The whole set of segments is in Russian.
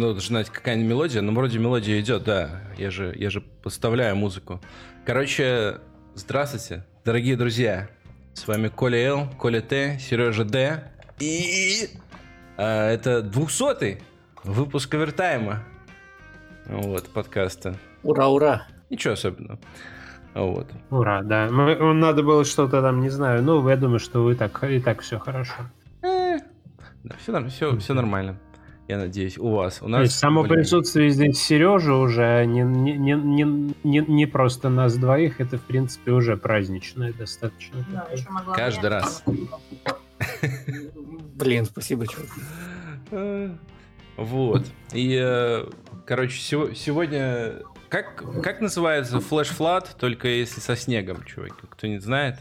должна знать какая-нибудь мелодия, но вроде мелодия идет, да. Я же, я же поставляю музыку. Короче, здравствуйте, дорогие друзья. С вами Коля Л, Коля Т, Сережа Д. И а, это двухсотый выпуск овертайма. Вот, подкаста. Ура, ура. Ничего особенного. Вот. Ура, да. Мы, надо было что-то там, не знаю. Ну, я думаю, что вы так и так все хорошо. Э, да, все, все, все нормально. Я надеюсь, у вас. У нас, То есть само блин. присутствие здесь Сережи уже не, не, не, не, не, не просто нас двоих, это, в принципе, уже праздничное достаточно. Да, Каждый раз. Блин, спасибо, чувак. Вот. И, э, короче, сегодня... Как, как называется флеш-флат, только если со снегом, чуваки? Кто не знает?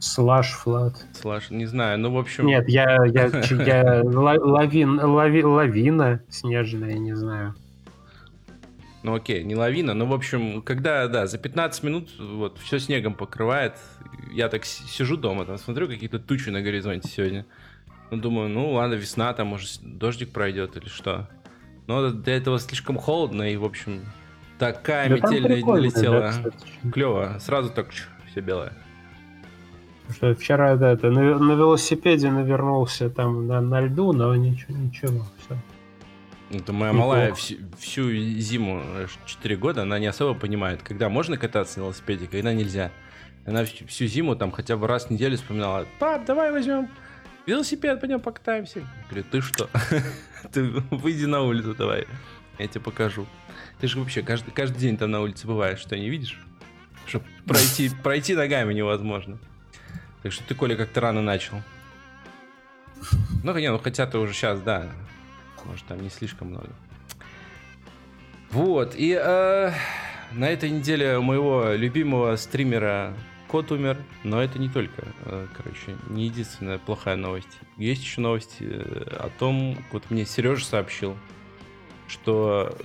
Слаш флат. Слаш, не знаю, ну в общем... Нет, я, я, я лавин, лави, лавина снежная, не знаю. Ну окей, не лавина, но в общем, когда, да, за 15 минут вот все снегом покрывает, я так сижу дома, там смотрю какие-то тучи на горизонте сегодня. Ну, думаю, ну ладно, весна, там, может, дождик пройдет или что. Но для этого слишком холодно, и, в общем, такая да метель налетела. Да, Клево, сразу так все белое. Что вчера да, это, на, на велосипеде навернулся там на, на льду, но ничего, ничего, все. Это моя малая всю, всю зиму, 4 года, она не особо понимает, когда можно кататься на велосипеде, когда нельзя. Она всю, всю зиму там хотя бы раз в неделю вспоминала, пап, давай возьмем велосипед, пойдем покатаемся. Я говорю, ты что? ты выйди на улицу давай, я тебе покажу. Ты же вообще каждый, каждый день там на улице бываешь, что не видишь? Что пройти, пройти ногами невозможно. Так что ты, Коля, как-то рано начал. Ну, не, ну хотя ты уже сейчас, да. Может, там не слишком много. Вот, и э, на этой неделе у моего любимого стримера кот умер, но это не только, э, короче, не единственная плохая новость. Есть еще новость э, о том, вот мне Сережа сообщил, что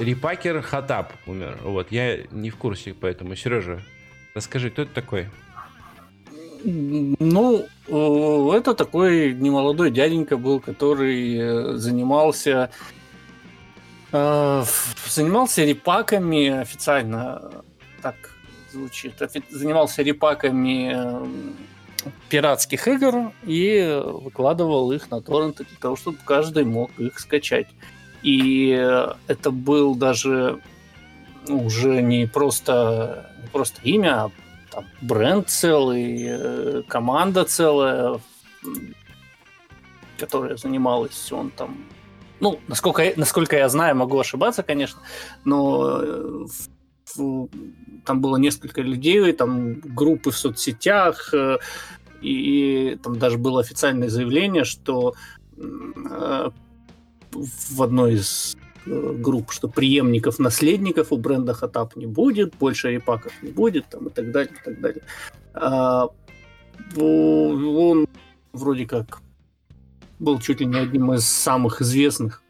репакер Хатап умер. Вот, я не в курсе, поэтому, Сережа, расскажи, кто это такой? Ну, это такой немолодой дяденька был, который э, занимался занимался репаками официально, так звучит, занимался репаками пиратских игр и выкладывал их на торренты для того, чтобы каждый мог их скачать. И это был даже уже не просто, не просто имя, а там, бренд целый, э, команда целая, которая занималась, он там, ну, насколько, насколько я знаю, могу ошибаться, конечно, но э, там было несколько людей, там группы в соцсетях, э, и, и там даже было официальное заявление, что в одной из групп, что преемников, наследников у бренда Хатап не будет, больше репаков не будет, там, и так далее, и так далее. А, он вроде как был чуть ли не одним из самых известных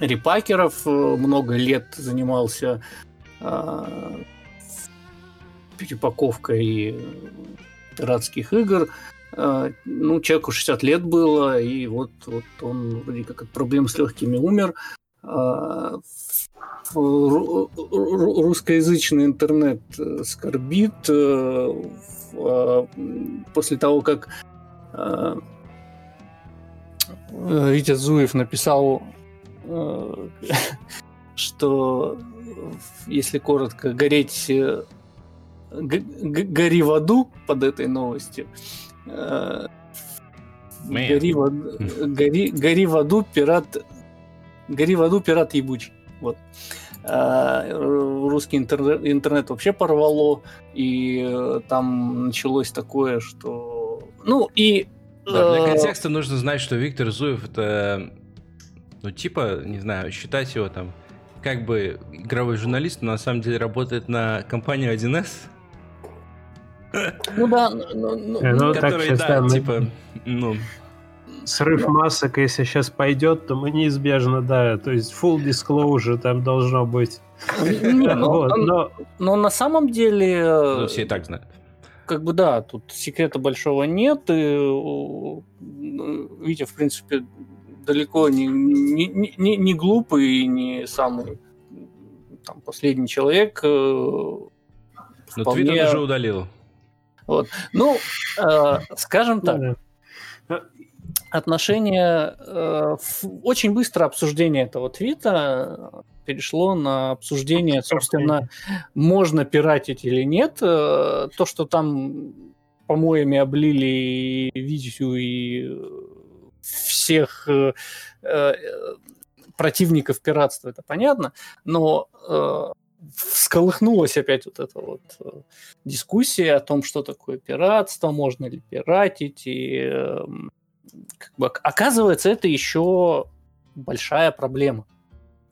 репакеров, много лет занимался а, перепаковкой пиратских игр. А, ну, человеку 60 лет было, и вот, вот он вроде как от проблем с легкими умер. А, русскоязычный интернет э, скорбит э, после того, как Витя Зуев написал, что если коротко, гореть э, гори в аду под этой новостью. Э, гори гори, гори в аду, пират. Гори в аду, пират ебучий. Вот. А, русский интернет, интернет вообще порвало, и э, там началось такое, что... Ну, и... Да, для контекста нужно знать, что Виктор Зуев это, ну, типа, не знаю, считать его там как бы игровой журналист, но на самом деле работает на компанию 1С. Ну да, ну, ну, э, ну который, так, да, типа, ну... Срыв масок, если сейчас пойдет, то мы неизбежно, да, то есть full disclosure там должно быть. Не, ну, вот, но... но на самом деле... Ну, все и так знают. Как бы да, тут секрета большого нет, и Витя, в принципе, далеко не, не, не, не глупый и не самый там, последний человек. Э, Но вполне... Твиттер уже удалил. Вот. Ну, э, скажем так, отношение, э, очень быстро обсуждение этого твита перешло на обсуждение, собственно, можно пиратить или нет. Э, то, что там помоями облили и Витю, и всех э, э, противников пиратства, это понятно, но э, всколыхнулась опять вот эта вот э, дискуссия о том, что такое пиратство, можно ли пиратить, и э, как бы, оказывается, это еще большая проблема.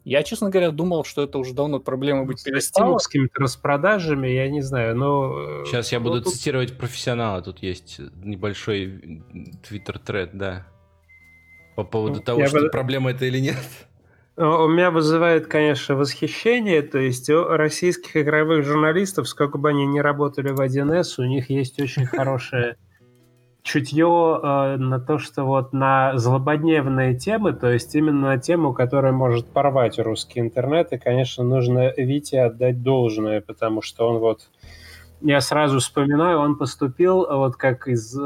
Я, честно говоря, думал, что это уже давно проблема быть перестала. С какими-то распродажами, я не знаю, но... Сейчас я буду тут... цитировать профессионала, тут есть небольшой твиттер-тред, да. По поводу ну, того, что бы... проблема это или нет. У меня вызывает, конечно, восхищение. То есть у российских игровых журналистов, сколько бы они ни работали в 1С, у них есть очень хорошее чутье э, на то, что вот на злободневные темы, то есть именно на тему, которая может порвать русский интернет, и, конечно, нужно Вите отдать должное, потому что он вот, я сразу вспоминаю, он поступил вот как из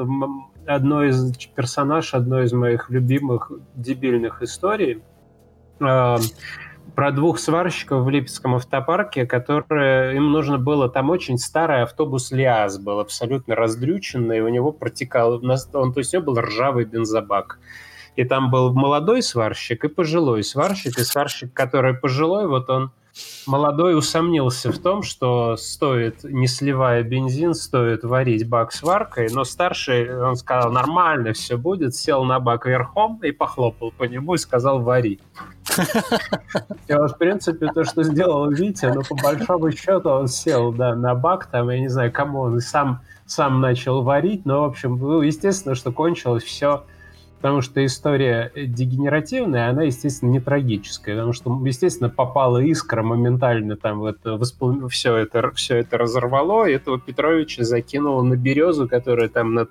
одной из персонаж одной из моих любимых дебильных историй, э, про двух сварщиков в Липецком автопарке, которые им нужно было, там очень старый автобус ЛиАЗ был, абсолютно раздрюченный, у него протекал, он, то есть у него был ржавый бензобак. И там был молодой сварщик и пожилой сварщик, и сварщик, который пожилой, вот он молодой усомнился в том, что стоит, не сливая бензин, стоит варить бак с варкой, но старший, он сказал, нормально все будет, сел на бак верхом и похлопал по нему и сказал, вари. И вот, в принципе, то, что сделал Витя, но по большому счету он сел, да, на бак, там, я не знаю, кому он сам, сам начал варить, но, в общем, ну, естественно, что кончилось все потому что история дегенеративная, она, естественно, не трагическая, потому что, естественно, попала искра моментально там в это, воспл... все, это, все это разорвало, и этого Петровича закинуло на березу, которая там над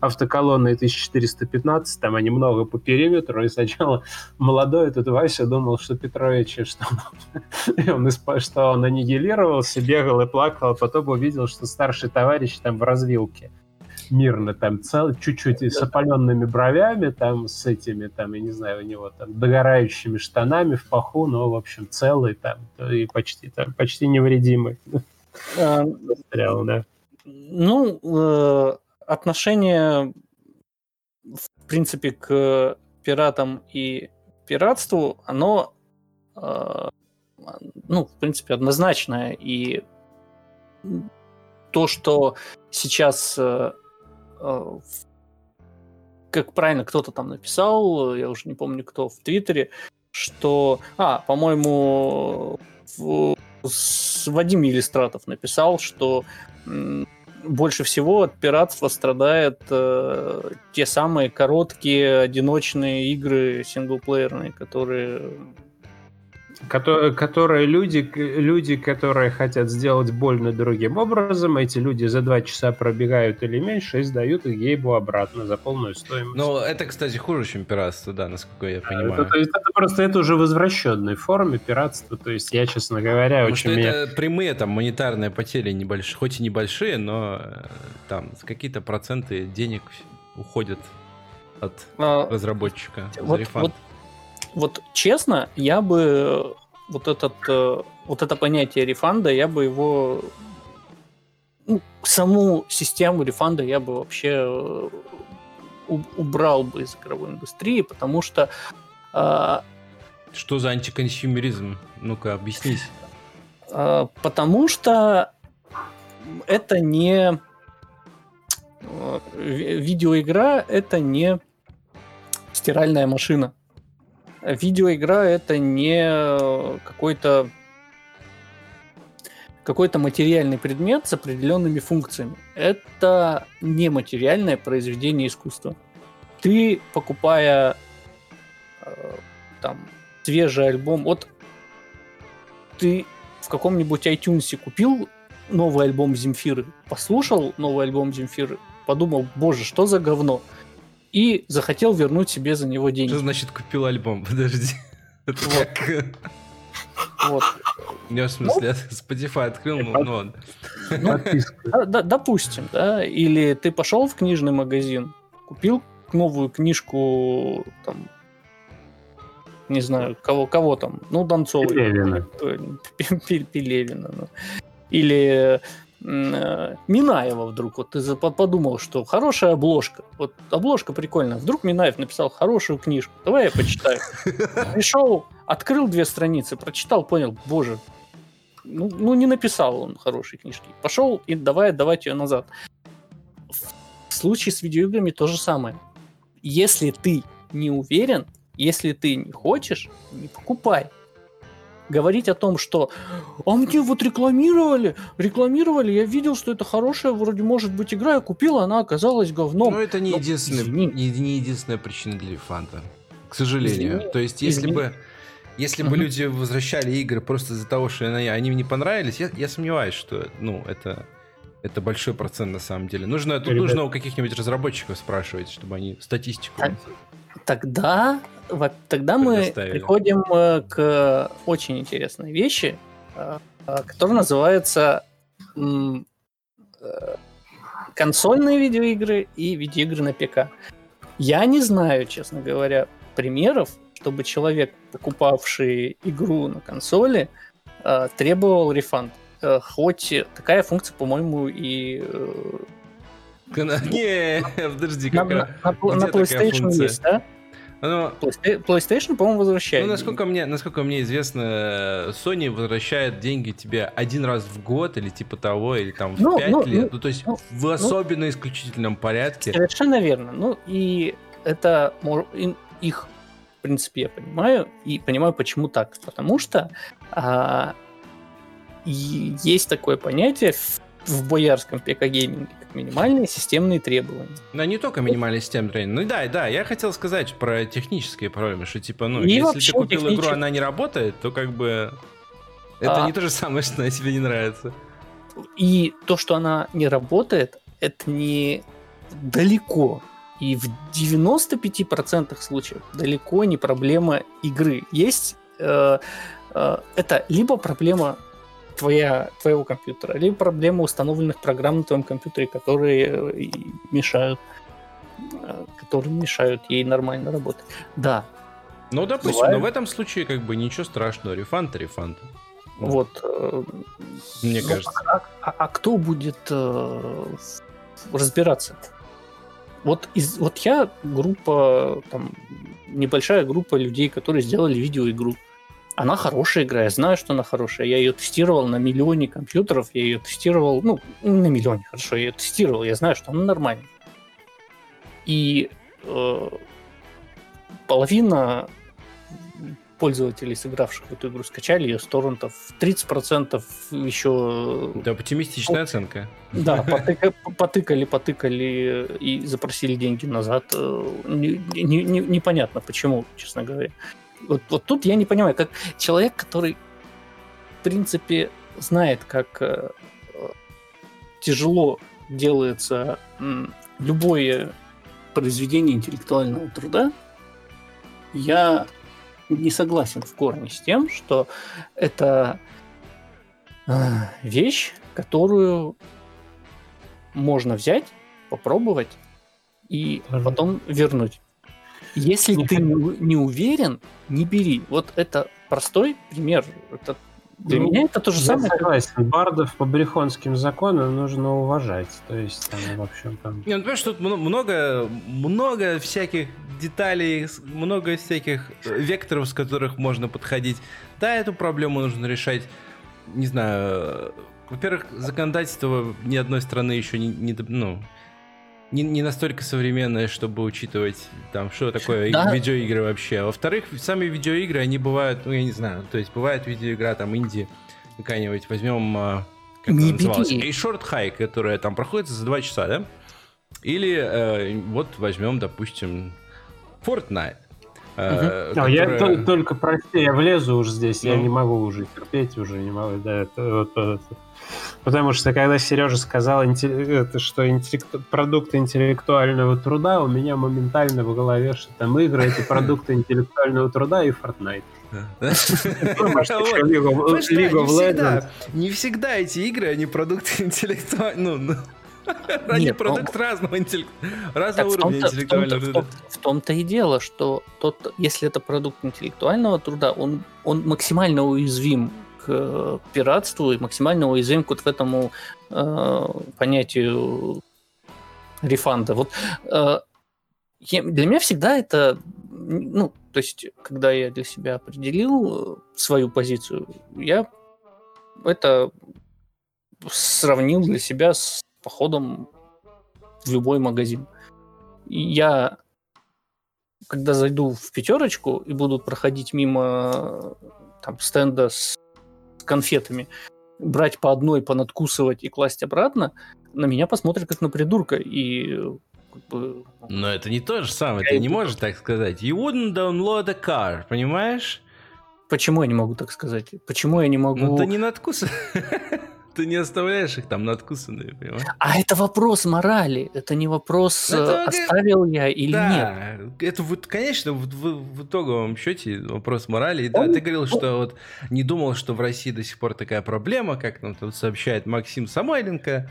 автоколонной 1415, там они много по периметру, и сначала молодой этот Вася думал, что Петрович, что он, что он аннигилировался, бегал и плакал, а потом увидел, что старший товарищ там в развилке мирно, там цел, чуть-чуть с опаленными бровями, там с этими, там, я не знаю, у него там догорающими штанами в паху, но, в общем, целый там, и почти, там, почти невредимый. А, Застрял, да. Ну, э, отношение, в принципе, к пиратам и пиратству, оно, э, ну, в принципе, однозначное. И то, что сейчас Э, как правильно кто-то там написал, я уже не помню кто, в Твиттере, что, а, по-моему, Вадим Елистратов написал, что больше всего от пиратства страдают э, те самые короткие одиночные игры синглплеерные, которые которые, которые люди, люди, которые хотят сделать больно другим образом, эти люди за два часа пробегают или меньше и сдают их гейбу обратно за полную стоимость. Ну, это, кстати, хуже, чем пиратство, да, насколько я понимаю. Это, то есть, это просто это уже в извращенной форме пиратства. То есть я, честно говоря, Потому очень... Что меня... это прямые там монетарные потери небольшие, хоть и небольшие, но э, там какие-то проценты денег уходят от а, разработчика вот. Вот вот честно, я бы вот этот э, вот это понятие рефанда, я бы его ну, саму систему рефанда я бы вообще э, убрал бы из игровой индустрии, потому что э, что за антиконсюмеризм? Ну-ка, объяснись. Э, потому что это не э, видеоигра, это не стиральная машина видеоигра это не какой-то какой-то материальный предмет с определенными функциями. Это нематериальное произведение искусства. Ты, покупая э, там свежий альбом, вот ты в каком-нибудь iTunes купил новый альбом Земфиры, послушал новый альбом Земфиры, подумал, боже, что за говно. И захотел вернуть себе за него деньги. Что значит купил альбом? Подожди. Это как... Вот. Я в смысле, Spotify открыл, ну, ну, да, да, допустим, да, или ты пошел в книжный магазин, купил новую книжку, там, не знаю, кого, кого там, ну, Донцова. Пелевина. Пелевина, ну. Или Минаева вдруг, вот ты подумал, что хорошая обложка, вот обложка прикольная, вдруг Минаев написал хорошую книжку, давай я почитаю. Пришел, открыл две страницы, прочитал, понял, боже, ну, ну не написал он хорошей книжки. Пошел и давай отдавать ее назад. В случае с видеоиграми то же самое. Если ты не уверен, если ты не хочешь, не покупай. Говорить о том, что «А мне вот рекламировали, рекламировали, я видел, что это хорошая, вроде может быть игра, я купил, она оказалась говном». Но это не, Но, единственная, не, не единственная причина для рефанда, к сожалению. Извини, То есть, если извини. бы если бы люди возвращали игры просто из-за того, что они, они мне понравились, я, я сомневаюсь, что ну, это, это большой процент на самом деле. Нужно, тут нужно у каких-нибудь разработчиков спрашивать, чтобы они статистику. Тогда, тогда мы приходим э, к очень интересной вещи, э, которая называется э, консольные видеоигры и видеоигры на ПК. Я не знаю, честно говоря, примеров, чтобы человек, покупавший игру на консоли, э, требовал рефанд. Э, хоть такая функция, по-моему, и... Не, подожди, как на, PlayStation есть, да? Ну, PlayStation, по-моему, возвращает. Ну, насколько мне, насколько мне известно, Sony возвращает деньги тебе один раз в год или типа того, или там в ну, 5 ну, лет. Ну, ну, то есть ну, в ну. особенно ну, исключительном порядке. Совершенно верно. Ну, и это в принципе, я понимаю. И понимаю, почему так. Потому что а, есть такое понятие в, в боярском ПК-гейминге, минимальные системные требования. Но не только минимальные системные требования. Ну да, да, я хотел сказать про технические проблемы, что типа, ну, и если ты купил технически... игру, она не работает, то как бы это а... не то же самое, что она тебе не нравится. И то, что она не работает, это не далеко и в 95% случаев далеко не проблема игры. Есть э, э, это либо проблема твоя, твоего компьютера, либо проблема установленных программ на твоем компьютере, которые э, мешают, э, которые мешают ей нормально работать. Да. Ну, допустим, Бывает. но в этом случае как бы ничего страшного, рефанд рефанд. Вот. Э, Мне ну, кажется. А, а, а кто будет э, разбираться? Вот, из, вот я группа, там, небольшая группа людей, которые сделали видеоигру. Она хорошая игра, я знаю, что она хорошая. Я ее тестировал на миллионе компьютеров, я ее тестировал, ну, на миллионе, хорошо, я ее тестировал, я знаю, что она нормальная. И э, половина пользователей, сыгравших в эту игру, скачали ее с торрентов. 30% еще... Да, оптимистичная оценка. Да, потыка, потыкали, потыкали и запросили деньги назад. Э, не, не, не, непонятно, почему, честно говоря. Вот, вот тут я не понимаю, как человек, который, в принципе, знает, как э, тяжело делается любое произведение интеллектуального труда, я не согласен в корне с тем, что это э, вещь, которую можно взять, попробовать и Даже... потом вернуть. Если не ты не уверен, не бери. Вот это простой пример. Это для ну, меня это то же я самое. Согласен. Как... Бардов по брехонским законам нужно уважать. То есть, там, в общем, там... Не, ну, понимаешь, тут много, много всяких деталей, много всяких э, векторов, с которых можно подходить. Да, эту проблему нужно решать, не знаю... Во-первых, законодательство ни одной страны еще не, не, ну, не, не настолько современное, чтобы учитывать, там, что такое да. видеоигры вообще. Во-вторых, сами видеоигры, они бывают, ну, я не знаю, то есть бывает видеоигра, там, инди какая-нибудь, возьмем, а, как не это называлось, A Short High, которая там проходит за 2 часа, да? Или э, вот возьмем, допустим, Fortnite. Э, которая... Я только, прости, я влезу уже здесь, ну. я не могу уже терпеть, уже не могу, да, это, вот, Потому что когда Сережа сказал, что интеллект... продукты интеллектуального труда, у меня моментально в голове, что там игры это продукты интеллектуального труда и Fortnite. Не всегда эти игры, они продукты интеллектуального... Ну, они продукт ну, разного разного уровня интеллектуального труда. В том-то и дело, что тот, если это продукт интеллектуального труда, он, он максимально уязвим э, пиратству и максимально уязвим к вот этому э, понятию рефанда. Вот э, для меня всегда это, ну, то есть, когда я для себя определил э, свою позицию, я это сравнил для себя с походом в любой магазин. Я, когда зайду в пятерочку и буду проходить мимо там, стенда с конфетами, брать по одной, понадкусывать и класть обратно, на меня посмотрят как на придурка. И. Но это не то же самое, ты не можешь так сказать. You wouldn't download a car, понимаешь? Почему я не могу так сказать? Почему я не могу... Ну ты не надкусываешь. ты не оставляешь их там надкусанные, понимаешь? А это вопрос морали, это не вопрос, ну, это, оставил я или да, нет. Это вот, конечно, в, в, в итоговом счете вопрос морали. И, да, ты говорил, что вот не думал, что в России до сих пор такая проблема, как нам тут сообщает Максим Самойленко.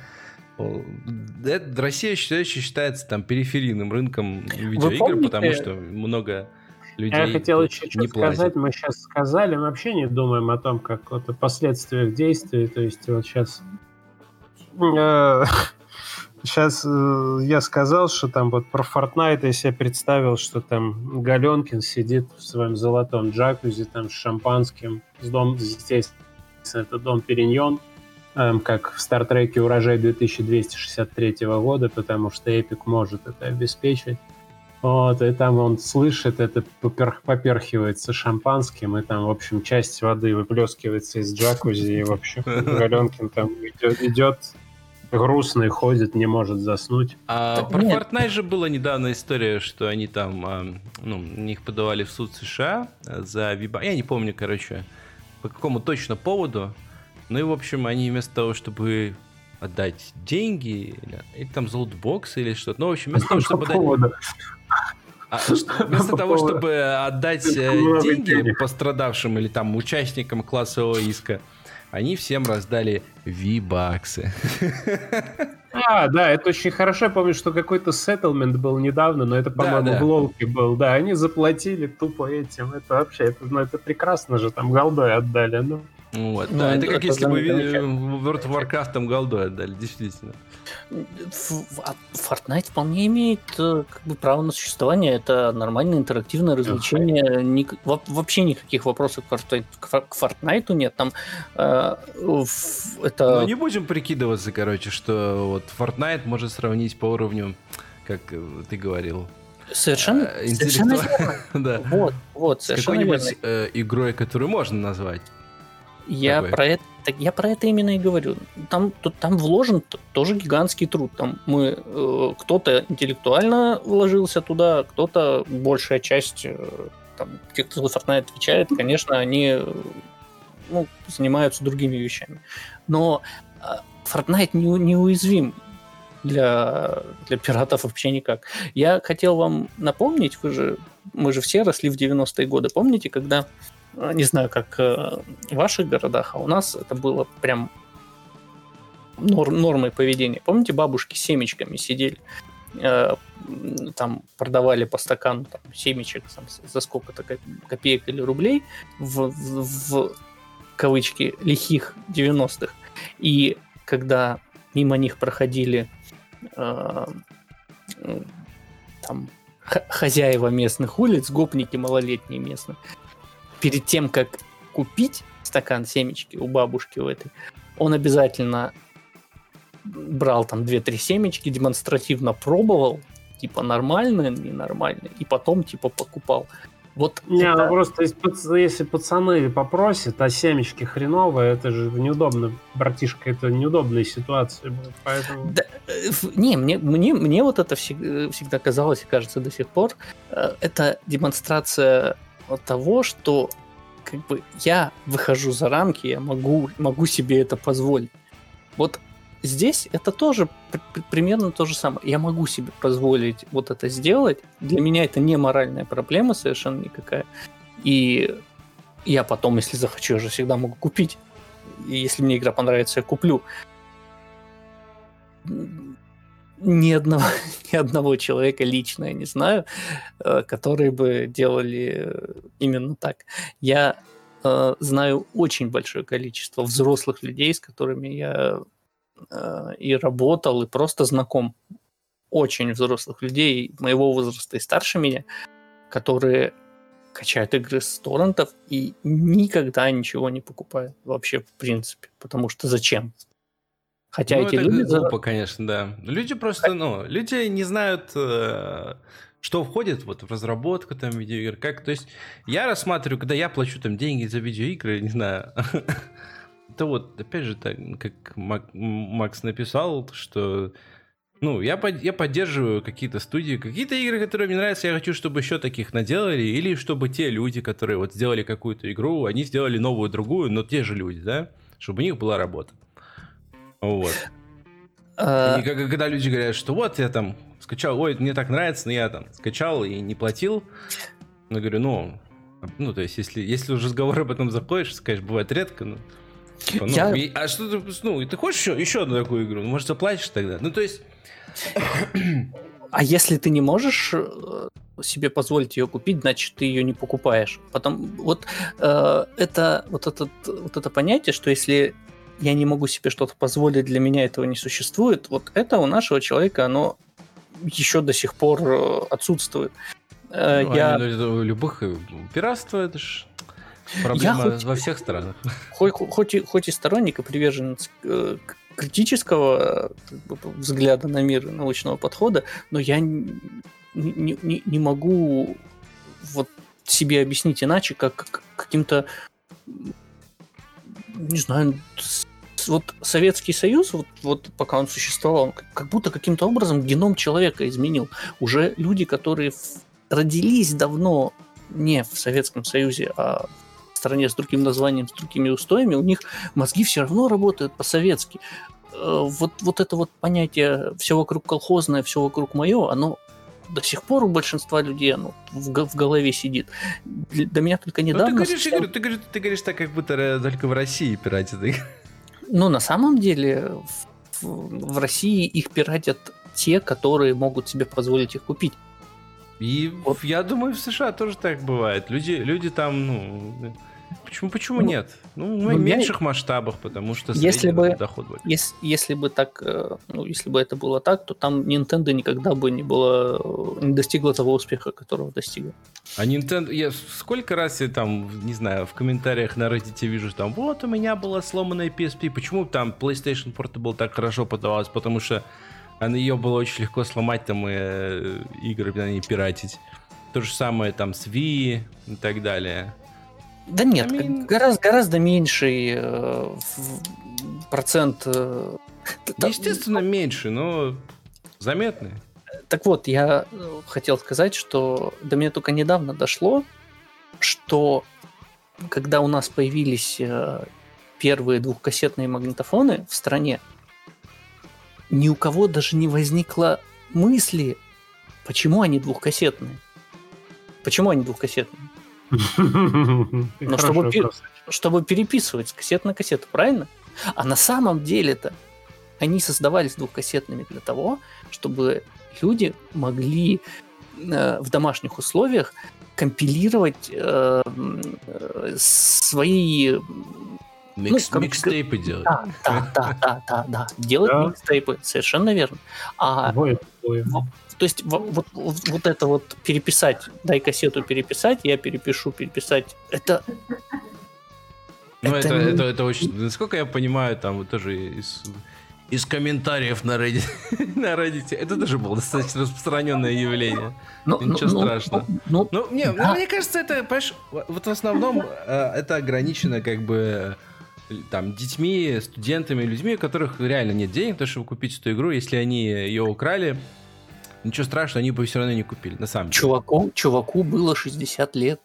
Россия все еще считается там периферийным рынком видеоигр, потому что много людей Я хотел еще что сказать. Мы сейчас сказали, мы вообще не думаем о том, как вот о последствиях действий. То есть вот сейчас... Сейчас э, я сказал, что там вот про Fortnite я себе представил, что там Галенкин сидит в своем золотом джакузи там с шампанским, с дом, естественно, это дом Периньон, эм, как в Стартреке урожай 2263 года, потому что Эпик может это обеспечить. Вот, и там он слышит это, попер, поперхивается шампанским, и там, в общем, часть воды выплескивается из джакузи, и, в общем, Галенкин там идет, идет грустный, ходит, не может заснуть. А про Нет. Fortnite же была недавно история, что они там, а, ну, них подавали в суд США за виба... Я не помню, короче, по какому точно поводу. Ну и, в общем, они вместо того, чтобы отдать деньги, или, или там золотбокс или что-то, ну, в общем, вместо того, чтобы отдать... А, вместо того, чтобы отдать э, деньги пострадавшим или там участникам классового иска, они всем раздали V-баксы. А, да, это очень хорошо. Я помню, что какой-то сеттlemент был недавно, но это, по-моему, да, да. в Лолке был. Да, они заплатили тупо этим. Это вообще, это, ну, это прекрасно же, там голдой отдали. Ну. Вот, ну, да, это как если бы World of Warcraft там голдой отдали, действительно. Fortnite вполне имеет э, как бы, право на существование. Это нормальное интерактивное развлечение. Ни, вообще никаких вопросов к Fortnite, к Fortnite нет. Там э, это... Ну, не будем прикидываться, короче, что вот Fortnite может сравнить по уровню, как ты говорил, Совершенно, э, совершенно верно. да. Вот, вот, совершенно какой-нибудь э, игрой, которую можно назвать. Я про это я про это именно и говорю. Там, тут, там вложен тоже гигантский труд. Там мы э, кто-то интеллектуально вложился туда, кто-то большая часть э, там, тех, кто за Fortnite отвечает, конечно, они ну, занимаются другими вещами. Но э, Fortnite не, не уязвим для, для пиратов вообще никак. Я хотел вам напомнить, вы же, мы же все росли в 90-е годы. Помните, когда Э, не знаю, как э, в ваших городах, а у нас это было прям нор- нормой поведения. Помните, бабушки семечками сидели, э, там продавали по стакану там, семечек там, за сколько-то копеек или рублей в, в, в кавычки лихих 90-х. И когда мимо них проходили э, там хозяева местных улиц, гопники малолетние местные, перед тем, как купить стакан семечки у бабушки у этой, он обязательно брал там 2-3 семечки, демонстративно пробовал, типа нормально, ненормально, и потом типа покупал. Вот не, это... ну просто если, если пацаны попросят, а семечки хреновые, это же неудобно, братишка, это неудобная ситуация будет, поэтому... Да, э, не, мне, мне, мне вот это всегда, всегда казалось и кажется до сих пор, э, это демонстрация того, что как бы я выхожу за рамки, я могу, могу себе это позволить. Вот здесь это тоже примерно то же самое. Я могу себе позволить вот это сделать. Для меня это не моральная проблема совершенно никакая. И я потом, если захочу, я же всегда могу купить. И если мне игра понравится, я куплю. Ни одного, ни одного человека лично я не знаю, э, которые бы делали именно так. Я э, знаю очень большое количество взрослых людей, с которыми я э, и работал, и просто знаком. Очень взрослых людей моего возраста и старше меня, которые качают игры с торрентов и никогда ничего не покупают вообще в принципе. Потому что зачем? Хотя ну, эти люди... Глупо, конечно, да. Люди просто, ну, люди не знают, э, что входит вот в разработку там видеоигр. Как, то есть я рассматриваю, когда я плачу там деньги за видеоигры, не знаю, это вот, опять же, так, как Макс написал, что ну, я, под, я поддерживаю какие-то студии, какие-то игры, которые мне нравятся, я хочу, чтобы еще таких наделали, или чтобы те люди, которые вот сделали какую-то игру, они сделали новую, другую, но те же люди, да, чтобы у них была работа. Вот. А... И когда люди говорят, что вот я там скачал, ой, мне так нравится, но я там скачал и не платил, я говорю, ну, ну, то есть, если, если уже разговор об этом заходишь, конечно, бывает редко, но... Типа, ну, я... и, а что ты, ну, ты хочешь еще, еще одну такую игру? Ну, может, заплатишь тогда? Ну, то есть, а если ты не можешь э, себе позволить ее купить, значит ты ее не покупаешь. Потом вот э, это вот этот вот это понятие, что если я не могу себе что-то позволить, для меня этого не существует. Вот это у нашего человека оно еще до сих пор э, отсутствует. Э, ну, я... У любых пиратство это ж проблема я хоть, во всех странах. Хоть, хоть, и, хоть и сторонник и приверженец критического взгляда на мир, научного подхода, но я не, не, не могу вот себе объяснить иначе, как каким-то, не знаю, вот Советский Союз, вот, вот пока он существовал, как будто каким-то образом геном человека изменил. Уже люди, которые родились давно не в Советском Союзе, а стране с другим названием, с другими устоями, у них мозги все равно работают по-советски. Э, вот, вот это вот понятие все вокруг колхозное, все вокруг мое, оно до сих пор у большинства людей оно в, в голове сидит. До меня только недавно... Ну, ты, говоришь, стал... ты, говоришь, ты говоришь так, как будто только в России пиратят. Ну, на самом деле, в, в России их пиратят те, которые могут себе позволить их купить. И вот. я думаю, в США тоже так бывает. Люди, люди там, ну, Почему, почему ну, нет? Ну, ну в меньших я... масштабах, потому что если бы, доход будет. Если, если бы так, э, ну, если бы это было так, то там Nintendo никогда бы не было, не достигла того успеха, которого достигла. А Nintendo, я сколько раз я там, не знаю, в комментариях на Reddit вижу, там, вот у меня была сломанная PSP, почему там PlayStation Portable так хорошо подавалась, потому что ее было очень легко сломать, там, и, э, игры на ней пиратить. То же самое там с Wii и так далее. Да нет, I mean... гораздо, гораздо меньший э, процент. Э, Естественно, там, меньше, но заметный. Так вот, я э, хотел сказать, что до меня только недавно дошло, что когда у нас появились э, первые двухкассетные магнитофоны в стране, ни у кого даже не возникло мысли, почему они двухкассетные. Почему они двухкассетные? Но чтобы, чтобы переписывать с кассет на кассету, правильно? А на самом деле-то они создавались двухкассетными для того, чтобы люди могли э, в домашних условиях компилировать э, э, свои Микс, ну, микстейпы делать. Да, да, да, да, да, да. Делать да. микстейпы, совершенно верно. А, двое, двое. То есть вот, вот, вот это вот переписать, дай кассету переписать, я перепишу, переписать, это... Ну, это, это, это, это очень... Насколько я понимаю, там вот тоже из, из комментариев на Reddit, на Reddit, это тоже было достаточно распространенное явление. Но, ну, Ничего но, ну, страшного. Но, ну, но, не, да. мне кажется, это, понимаешь, вот в основном э, это ограничено как бы там детьми, студентами, людьми, у которых реально нет денег, то, чтобы купить эту игру, если они ее украли, Ничего страшного, они бы все равно не купили, на самом деле. Чуваку, чуваку было 60 лет.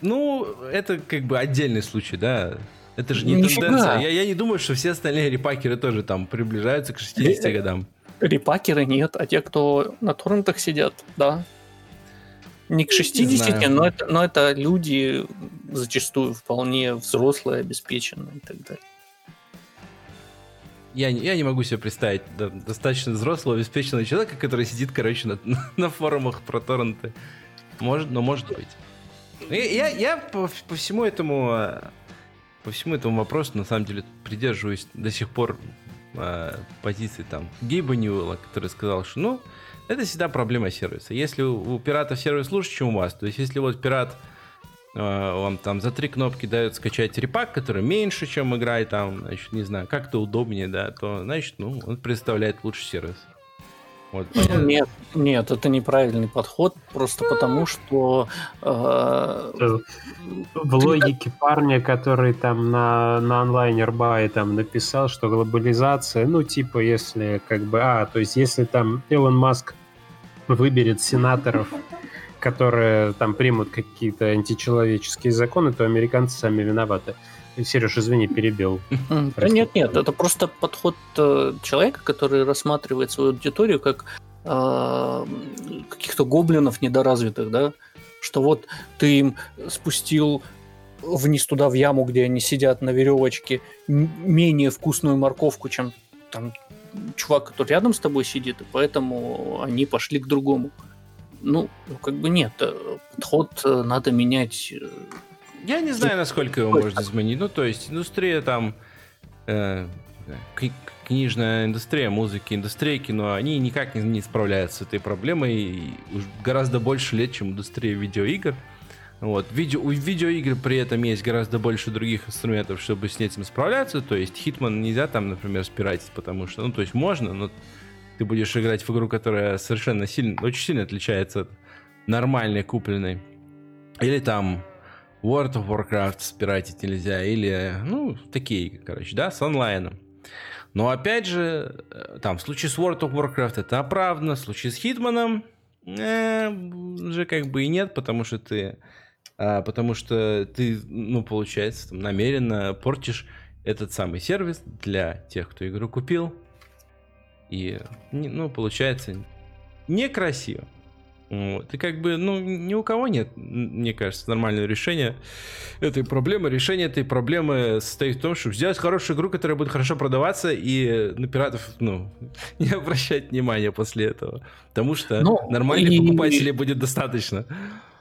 Ну, это как бы отдельный случай, да. Это же не Нифига. тенденция. Я, я не думаю, что все остальные репакеры тоже там приближаются к 60 Э, годам. Репакеры нет, а те, кто на торрентах сидят, да. Не к 60, знаю. но это, но это люди зачастую вполне взрослые, обеспеченные и так далее. Я, я не могу себе представить да, достаточно взрослого, обеспеченного человека, который сидит, короче, на, на форумах про торренты. Может, но может быть. Ну, Я, я, по, по всему этому э, по всему этому вопросу на самом деле придерживаюсь до сих пор э, позиции там Гейба Ньюэлла, который сказал, что ну это всегда проблема сервиса. Если у, у пиратов сервис лучше, чем у вас, то есть если вот пират вам там за три кнопки дает скачать репак, который меньше, чем играет там, значит, не знаю, как-то удобнее, да, то, значит, ну, он представляет лучший сервис. Вот. Нет, нет, это неправильный подход, просто потому что э, Э, В логике парня, который там на, на онлайнер бае там написал, что глобализация, ну, типа, если как бы, а, то есть если там Илон Маск выберет сенаторов, которые там примут какие-то античеловеческие законы, то американцы сами виноваты. Сереж, извини, перебил. Да нет, нет, это просто подход э, человека, который рассматривает свою аудиторию как э, каких-то гоблинов недоразвитых, да, что вот ты им спустил вниз туда в яму, где они сидят на веревочке, менее вкусную морковку, чем там чувак, который рядом с тобой сидит, и поэтому они пошли к другому. Ну, ну, как бы нет, э, подход э, надо менять. э, Я не знаю, насколько его можно изменить. Ну, то есть, индустрия там, э, кни- книжная индустрия, музыки, индустрия кино, они никак не, не справляются с этой проблемой и уж гораздо больше лет, чем индустрия видеоигр. Вот. Видео, у видеоигр при этом есть гораздо больше других инструментов, чтобы с этим справляться. То есть Hitman нельзя там, например, спиратить, потому что, ну, то есть можно, но ты будешь играть в игру, которая совершенно сильно, очень сильно отличается от нормальной купленной. Или там World of Warcraft спиратить нельзя, или, ну, такие, короче, да, с онлайном. Но опять же, э, там, в случае с World of Warcraft это оправдано, в случае с Хитманом э, уже как бы и нет, потому что ты, а, потому что ты, ну, получается, там, намеренно портишь этот самый сервис для тех, кто игру купил. И, ну, получается, некрасиво. Вот. И как бы, ну, ни у кого нет, мне кажется, нормального решения этой проблемы. Решение этой проблемы состоит в том, чтобы сделать хорошую игру, которая будет хорошо продаваться, и на пиратов, ну, не обращать внимания после этого. Потому что Ну, нормальных и- покупателей будет достаточно.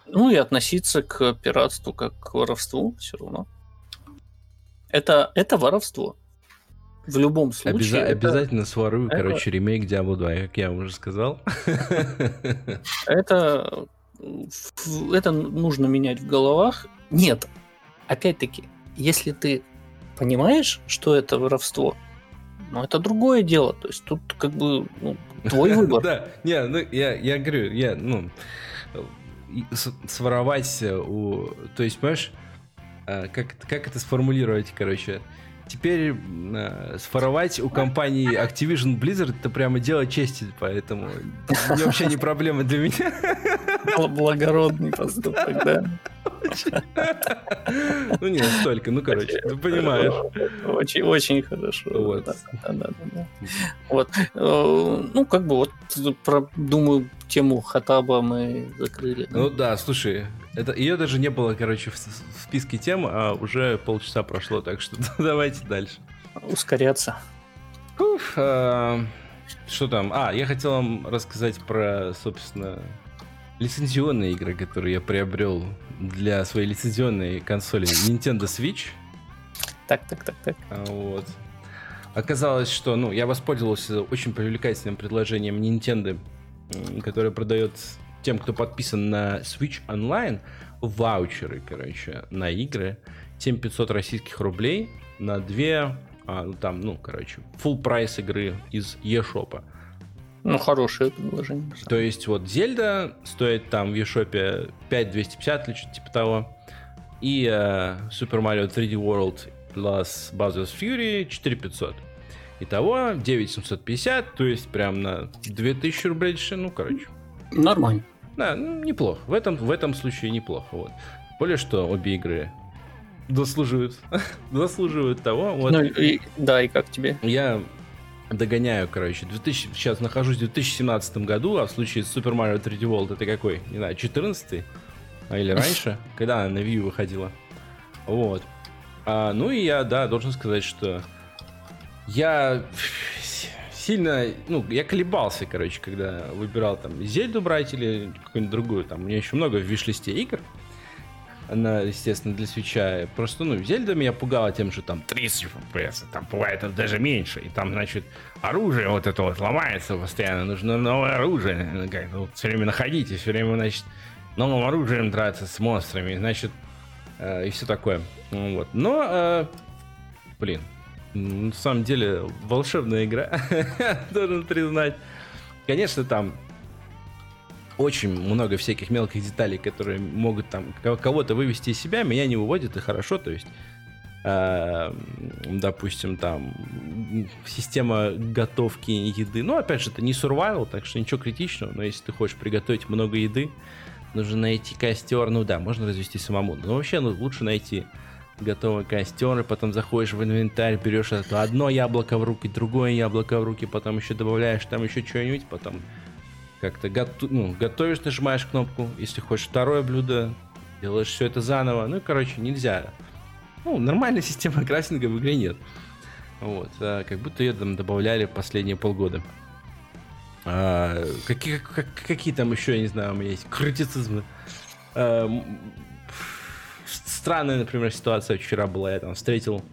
Ну и относиться к пиратству как к воровству все равно. Это, это воровство. В любом случае. Обяза- это- Обязательно сварую, это- короче, ремейк Diablo 2, как я уже сказал. Это, это нужно менять в головах. Нет, опять-таки, если ты понимаешь, что это воровство, ну это другое дело. То есть тут как бы ну, твой выбор. Да, не, ну я, я говорю, я, ну, своровать э, у... То есть, понимаешь, а, как, как это сформулировать, короче? Теперь э, своровать у компании Activision Blizzard это прямо дело чести, поэтому вообще не проблема для меня. Бл- Благородный поступок, да. Ну не настолько, ну короче, ты понимаешь. Очень, очень хорошо. Вот. Да, да, да, да, да. Вот. Э, Ну, как бы вот, про, думаю, тему Хатаба мы закрыли. Ну да, слушай, это ее даже не было, короче, в, списке тем, а уже полчаса прошло, так что давайте дальше. Ускоряться. Уф, а, что там? А, я хотел вам рассказать про, собственно, лицензионные игры, которые я приобрел для своей лицензионной консоли Nintendo Switch. Так, так, так, так. А, Вот. Оказалось, что, ну, я воспользовался очень привлекательным предложением Nintendo, которое продает тем, кто подписан на Switch Online, ваучеры, короче, на игры. 7500 российских рублей на две, а, ну, там, ну, короче, full прайс игры из eShop. Ну, хорошее предложение. То есть вот Зельда стоит там в eShop 5250 или что-то типа того. И э, Super Mario 3D World plus Bowser's Fury 4500. Итого 9750, то есть прям на 2000 рублей дешевле. Ну, короче. Нормально. Да, ну, неплохо. В этом, в этом случае неплохо. Вот. Более что обе игры заслуживают, заслуживают того. Вот. Ну, и, да, и как тебе? Я догоняю, короче. 2000, сейчас нахожусь в 2017 году, а в случае с Super Mario 3D World это какой? Не знаю, 14 а, или раньше, когда она на Wii выходила. Вот. А, ну и я, да, должен сказать, что я сильно, ну, я колебался, короче, когда выбирал там Зельду брать или какую-нибудь другую. Там у меня еще много в виш-листе игр. Она, естественно, для свеча. Просто, ну, Зельда меня пугала тем, что там 30 FPS, там бывает даже меньше. И там, значит, оружие вот это вот ломается постоянно. Нужно новое оружие. Как, ну, все время находите, все время, значит, новым оружием драться с монстрами. Значит, э, и все такое. Вот. Но, э, блин, на самом деле, волшебная игра, должен признать. Конечно, там очень много всяких мелких деталей, которые могут там кого-то вывести из себя, меня не выводят, и хорошо, то есть э, допустим, там система готовки еды. Ну, опять же, это не survival, так что ничего критичного, но если ты хочешь приготовить много еды, нужно найти костер, ну да, можно развести самому, но вообще ну, лучше найти готовый костер, и потом заходишь в инвентарь, берешь это одно яблоко в руки, другое яблоко в руки, потом еще добавляешь там еще что-нибудь, потом как-то готу ну, готовишь, нажимаешь кнопку, если хочешь второе блюдо, делаешь все это заново. Ну, короче, нельзя. Ну, нормальной системы крафтинга в игре нет. Вот, а, как будто ее там добавляли последние полгода. А, какие, как, какие там еще, я не знаю, у меня есть критицизмы. А, странная, например, ситуация вчера была. Я там встретил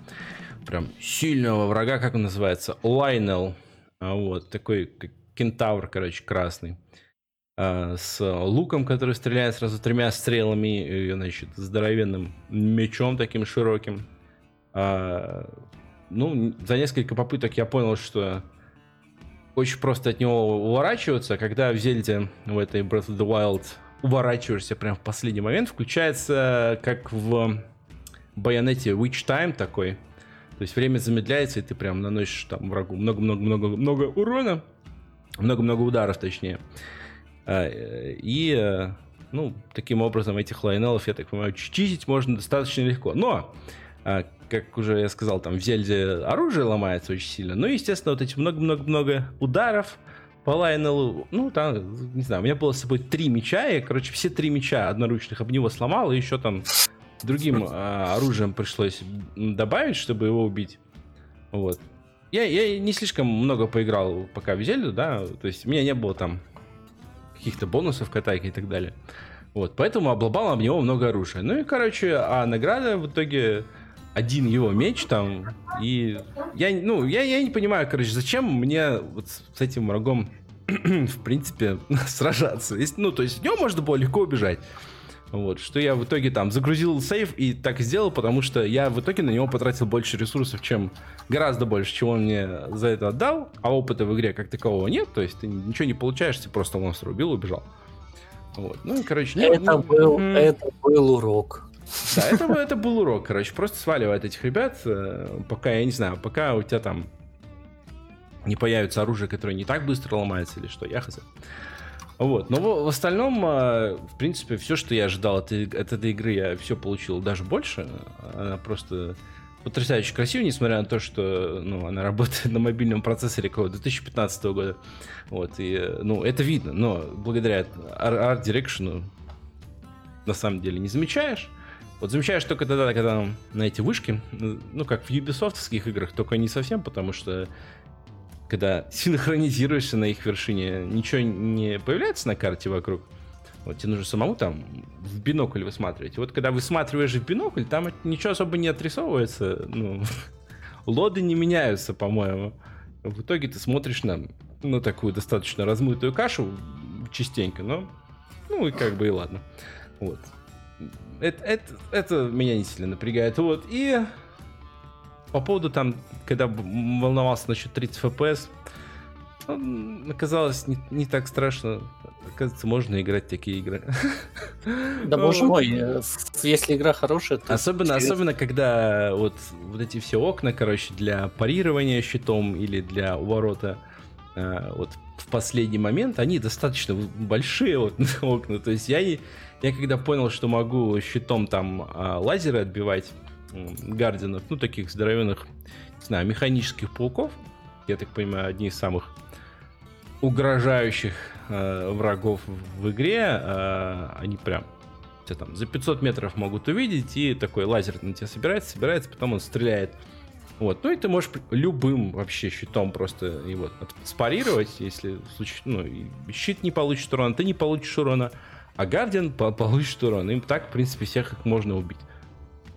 прям сильного врага, как он называется, Лайнел. А, вот, такой как кентавр, короче, красный. А, с луком, который стреляет сразу тремя стрелами, и, значит, здоровенным мечом таким широким. А, ну, за несколько попыток я понял, что очень просто от него уворачиваться. Когда в Зельде, в этой Breath of the Wild, уворачиваешься прям в последний момент, включается как в байонете Witch Time такой. То есть время замедляется, и ты прям наносишь там врагу много-много-много-много урона. Много-много ударов, точнее. А, и, э, ну, таким образом этих лайнелов, я так понимаю, чистить можно достаточно легко. Но, а, как уже я сказал, там в Зельде оружие ломается очень сильно. Ну, естественно, вот эти много-много-много ударов по лайнелу, ну, там, не знаю, у меня было с собой три меча, и, короче, все три меча одноручных об него сломал, и еще там другим а, оружием пришлось добавить, чтобы его убить. Вот. Я, я не слишком много поиграл пока в Зельду, да, то есть у меня не было там каких-то бонусов катайки и так далее. Вот, поэтому облобал об него много оружия. Ну и, короче, а награда в итоге один его меч там, и я, ну, я, я не понимаю, короче, зачем мне вот с этим врагом, в принципе, сражаться. Ну, то есть, от него можно было легко убежать. Вот, что я в итоге там загрузил сейф и так сделал, потому что я в итоге на него потратил больше ресурсов, чем гораздо больше, чего он мне за это отдал, а опыта в игре как такового нет, то есть ты ничего не получаешь, ты просто монстра убил и убежал. Вот. Ну, короче, нет, это, ну, был, mm это был урок. Да, это, это был урок, короче, просто сваливай от этих ребят, э, пока, я не знаю, пока у тебя там не появится оружие, которое не так быстро ломается или что, я хз. Вот. Но в, остальном, а, в принципе, все, что я ожидал от, от этой игры, я все получил даже больше. Она просто потрясающе красивая, несмотря на то, что ну, она работает на мобильном процессоре какого 2015 года. Вот, и, ну, это видно, но благодаря Art Direction на самом деле не замечаешь. Вот замечаешь только тогда, когда на эти вышки, ну, как в юбисофтовских играх, только не совсем, потому что когда синхронизируешься на их вершине, ничего не появляется на карте вокруг. Вот тебе нужно самому там в бинокль высматривать. И вот когда высматриваешь в бинокль, там ничего особо не отрисовывается. Ну, лоды не меняются, по-моему. В итоге ты смотришь на ну, такую достаточно размытую кашу частенько, но ну и как бы и ладно. Вот. Это, это, это меня не сильно напрягает. Вот. И по поводу там, когда волновался насчет 30 FPS, оказалось не, не так страшно. Оказывается, можно играть в такие игры. Да боже мой, э, если игра хорошая, то... Особенно, особенно, когда вот, вот эти все окна, короче, для парирования щитом или для уворота, э, вот в последний момент, они достаточно большие вот окна. То есть я, я когда понял, что могу щитом там а, лазеры отбивать, гардинов, ну, таких здоровенных, не знаю, механических пауков. Я так понимаю, одни из самых угрожающих э, врагов в игре. Э, они прям тебя там за 500 метров могут увидеть, и такой лазер на тебя собирается, собирается, потом он стреляет. Вот, ну и ты можешь любым вообще щитом просто его спарировать, если ну, щит не получит урона, ты не получишь урона, а Гардиан получит урон. Им так, в принципе, всех их можно убить.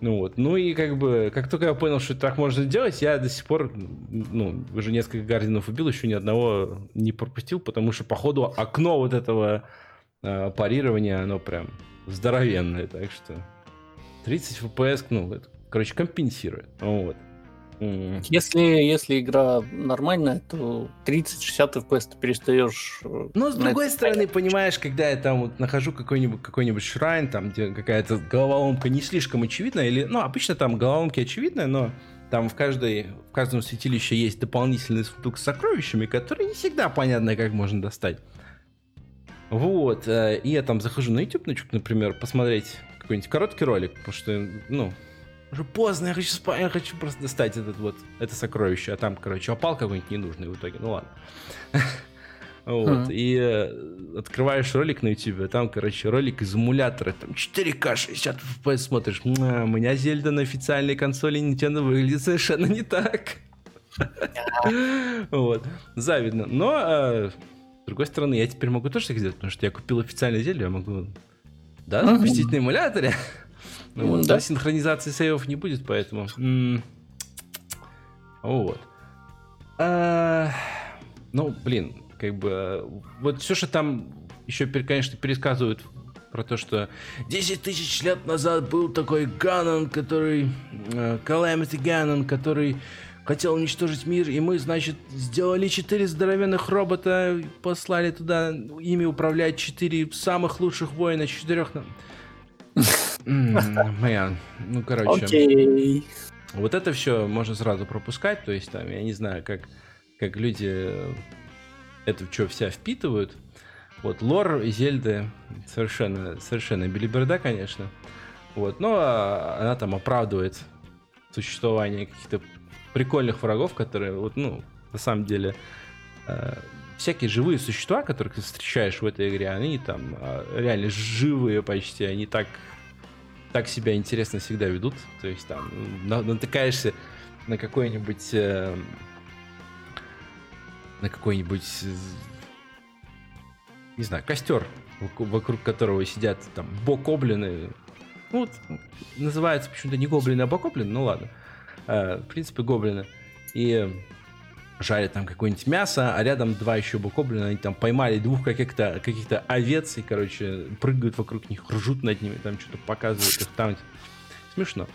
Ну вот, ну и как бы, как только я понял, что так можно сделать, я до сих пор, ну, уже несколько Гардинов убил, еще ни одного не пропустил, потому что, походу, окно вот этого э, парирования, оно прям здоровенное, так что 30 FPS, ну, это, короче, компенсирует. Вот. Если, если игра нормальная, то 30-60 FPS ты перестаешь... Э, Но с другой стороны, понимаешь, когда я там вот нахожу какой-нибудь какой шрайн, там, где какая-то головоломка не слишком очевидная, или, ну, обычно там головоломки очевидные, но там в, каждой, в каждом святилище есть дополнительный сундук с сокровищами, который не всегда понятно, как можно достать. Вот, э, и я там захожу на YouTube, например, посмотреть какой-нибудь короткий ролик, потому что, ну, уже поздно, я хочу спать, я хочу просто достать этот вот, это сокровище, а там, короче, опал какой-нибудь ненужный в итоге, ну ладно. Вот, и э, открываешь ролик на YouTube, а там, короче, ролик из эмулятора, там 4К 60 FPS смотришь, у меня Зельда на официальной консоли Nintendo выглядит совершенно не так. Вот, завидно. Но, э, с другой стороны, я теперь могу тоже так сделать, потому что я купил официальный Зельду, я могу, да, запустить на эмуляторе. Ну, вот, да. да, синхронизации сейвов не будет, поэтому... Вот. А, ну, блин, как бы... Вот все, что там еще, конечно, пересказывают про то, что 10 тысяч лет назад был такой Ганон, который... Э, Calamity Ганон, который хотел уничтожить мир, и мы, значит, сделали четыре здоровенных робота, послали туда, ими управлять четыре самых лучших воина, четырех... Мэн, ну короче. Окей. Вот это все можно сразу пропускать, то есть там, я не знаю, как, как люди это что вся впитывают. Вот, лор Зельды совершенно, совершенно билиберда, конечно. Вот, но она там оправдывает существование каких-то прикольных врагов, которые, вот, ну, на самом деле, э, всякие живые существа, которых ты встречаешь в этой игре, они там э, реально живые почти, они так так себя интересно всегда ведут. То есть там натыкаешься на какой-нибудь... Э, на какой-нибудь... Не знаю, костер, вокруг которого сидят там бокоблины. Ну, вот, называется почему-то не гоблины, а бокоблины, ну ладно. Э, в принципе, гоблины. И жарят там какое-нибудь мясо, а рядом два еще бокоблина, они там поймали двух каких-то каких овец и, короче, прыгают вокруг них, ржут над ними, там что-то показывают их там. Смешно.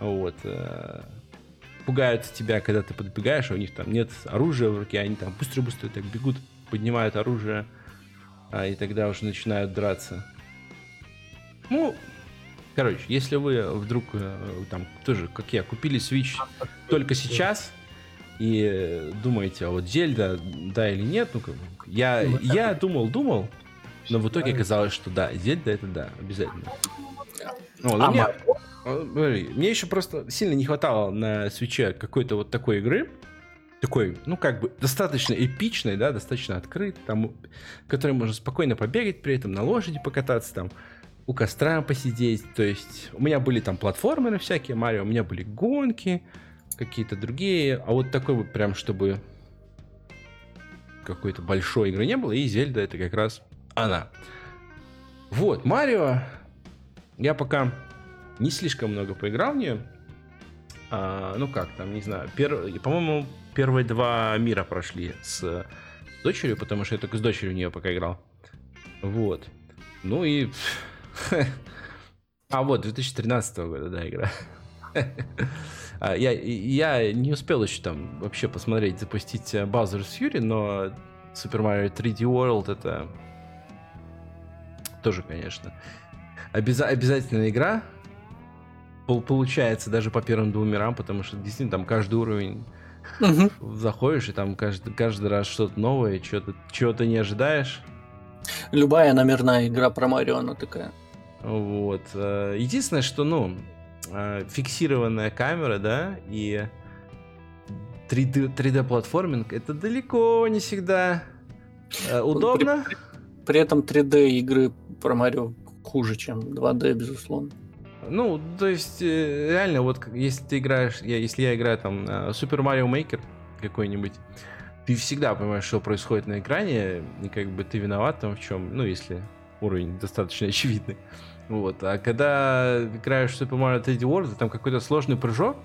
Вот. Э, пугают тебя, когда ты подбегаешь, а у них там нет оружия в руке, они там быстро-быстро так бегут, поднимают оружие, а, и тогда уже начинают драться. Ну, короче, если вы вдруг э, там тоже, как я, купили Switch только сейчас, и думаете, а вот Зельда, да или нет, ну, я, ну, я думал, думал, но в итоге оказалось, что да, Зельда это да, обязательно. Ну, а мне, мне еще просто сильно не хватало на свече какой-то вот такой игры, такой, ну, как бы, достаточно эпичной, да, достаточно открытой, там, которой можно спокойно побегать, при этом на лошади покататься, там, у костра посидеть, то есть у меня были там платформеры всякие, Марио, у меня были гонки, какие-то другие, а вот такой вот прям, чтобы какой-то большой игры не было, и Зельда это как раз она. Вот, Марио, я пока не слишком много поиграл в нее. А, ну как там, не знаю, пер... по-моему, первые два мира прошли с дочерью, потому что я только с дочерью в нее пока играл. Вот. Ну и... А вот, 2013 года, да, игра. А, я, я не успел еще там вообще посмотреть, запустить э, Bowser's Fury, но Super Mario 3D World это тоже, конечно, обяза- обязательная игра. Получается даже по первым двум мирам, потому что действительно там каждый уровень угу. заходишь, и там каждый, каждый раз что-то новое, что-то, чего-то не ожидаешь. Любая номерная игра про Марио, она такая. Вот. Э, единственное, что, ну, э, фиксированная камера, да, и 3D, 3D платформинг, это далеко не всегда э, удобно. При, при этом 3D игры про Марио хуже, чем 2D, безусловно. Ну, то есть, э, реально, вот если ты играешь, я, если я играю там Super Mario Maker какой-нибудь, ты всегда понимаешь, что происходит на экране, и как бы ты виноват там в чем, ну, если уровень достаточно очевидный. Вот. А когда играешь в Super Mario 3D World, там какой-то сложный прыжок,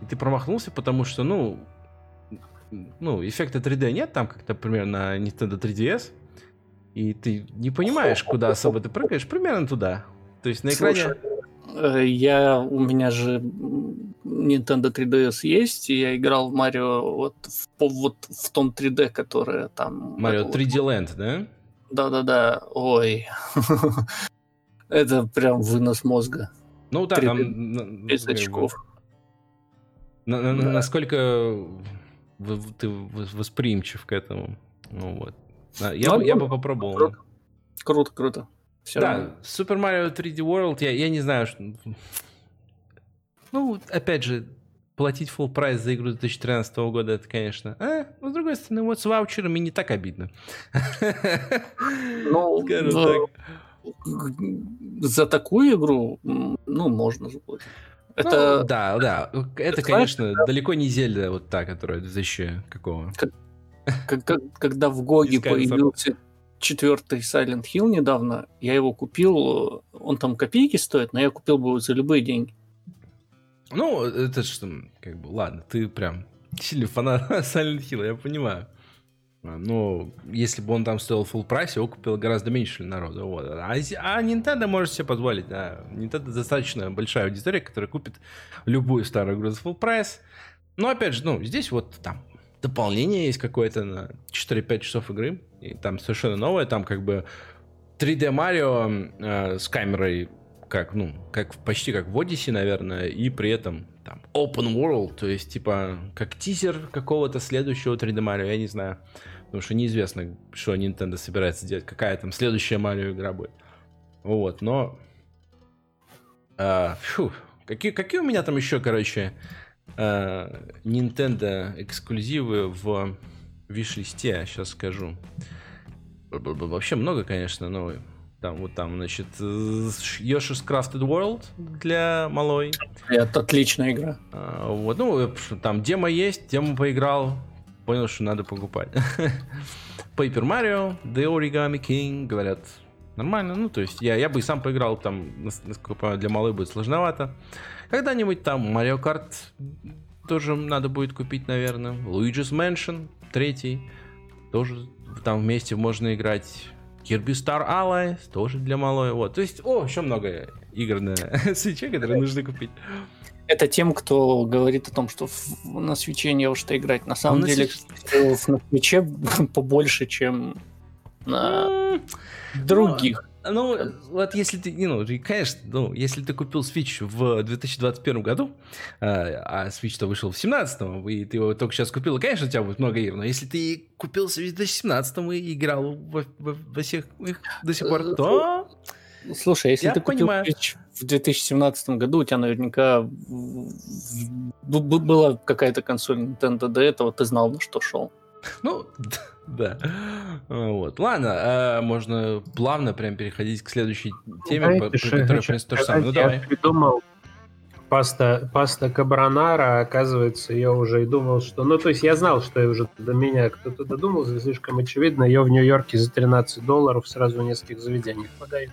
и ты промахнулся, потому что, ну, ну, эффекта 3D нет там, как, например, на Nintendo 3DS, и ты не понимаешь, куда особо ты прыгаешь, примерно туда. То есть на экране... Слушай, э, я, у меня же Nintendo 3DS есть, и я играл в Марио вот в, вот в том 3D, которое там... Марио 3D Land, да? Да-да-да, ой. Это прям вынос мозга. Ну да, там... Без очков. Насколько ты восприимчив к этому. Ну, вот. Я, ну, я бы попробовал. Круто, круто. круто. Все да, равно. Super Mario 3D World, я, я не знаю, что... Ну, опять же, платить full прайс за игру 2013 года, это, конечно... А, но, с другой стороны, вот с ваучерами не так обидно. Ну, Скажу так. За такую игру, ну, можно заплатить. Это... Ну, да, да. Это, конечно, далеко не Зельда вот та, которая 2000 какого. Как, как, когда в GOG е появился четвертый Silent Hill недавно, я его купил, он там копейки стоит, но я купил бы его за любые деньги. Ну, это что, как бы, ладно, ты прям сильный фанат Silent Hill, я понимаю. Но если бы он там стоил full price, его купил гораздо меньше народу. Вот. А, а Nintendo может себе позволить. Да. Nintendo достаточно большая аудитория, которая купит любую старую игру за full прайс. Но опять же, ну, здесь вот там дополнение есть какое-то на 4-5 часов игры. И там совершенно новое. Там как бы 3D Mario э, с камерой как, ну, как почти как в Odyssey, наверное, и при этом там open world, то есть типа как тизер какого-то следующего 3D Mario, я не знаю. Потому что неизвестно, что Nintendo собирается делать, какая там следующая Марио игра будет. Вот, но... А, фу, какие, какие у меня там еще, короче, а, Nintendo эксклюзивы в виш-листе, сейчас скажу. Вообще много, конечно, но там вот там, значит, Yoshi's Crafted World для малой. Это отличная игра. А, вот, ну, там демо есть, демо поиграл, понял, что надо покупать. Paper Mario, The Origami King, говорят, нормально. Ну, то есть я, я бы и сам поиграл, там, насколько понимаю, для малой будет сложновато. Когда-нибудь там Mario Kart тоже надо будет купить, наверное. Luigi's Mansion, третий, тоже там вместе можно играть. Kirby Star Allies, тоже для малой. Вот. То есть, о, еще много игр на свече, которые нужно купить. Это тем, кто говорит о том, что на свече не во что играть. На самом на деле, на свече побольше, чем на других. Ну, ну, вот если ты, ну, конечно, ну, если ты купил Switch в 2021 году, а, а Switch-то вышел в 2017, и ты его только сейчас купил, конечно, у тебя будет много игр, но если ты купил Switch в 2017 и играл во, во, во всех их до сих пор, то... Слушай, если Я ты понимаю. купил Switch в 2017 году, у тебя наверняка была какая-то консоль Nintendo до этого, ты знал, на что шел. Ну, да. Вот. Ладно, а можно плавно прям переходить к следующей теме, Знаете, по, что, которая, в принципе, то же самое. Ну, давай. придумал паста, паста кабронара, оказывается, я уже и думал, что... Ну, то есть я знал, что я уже до меня кто-то додумался, слишком очевидно, ее в Нью-Йорке за 13 долларов сразу в нескольких заведениях подают.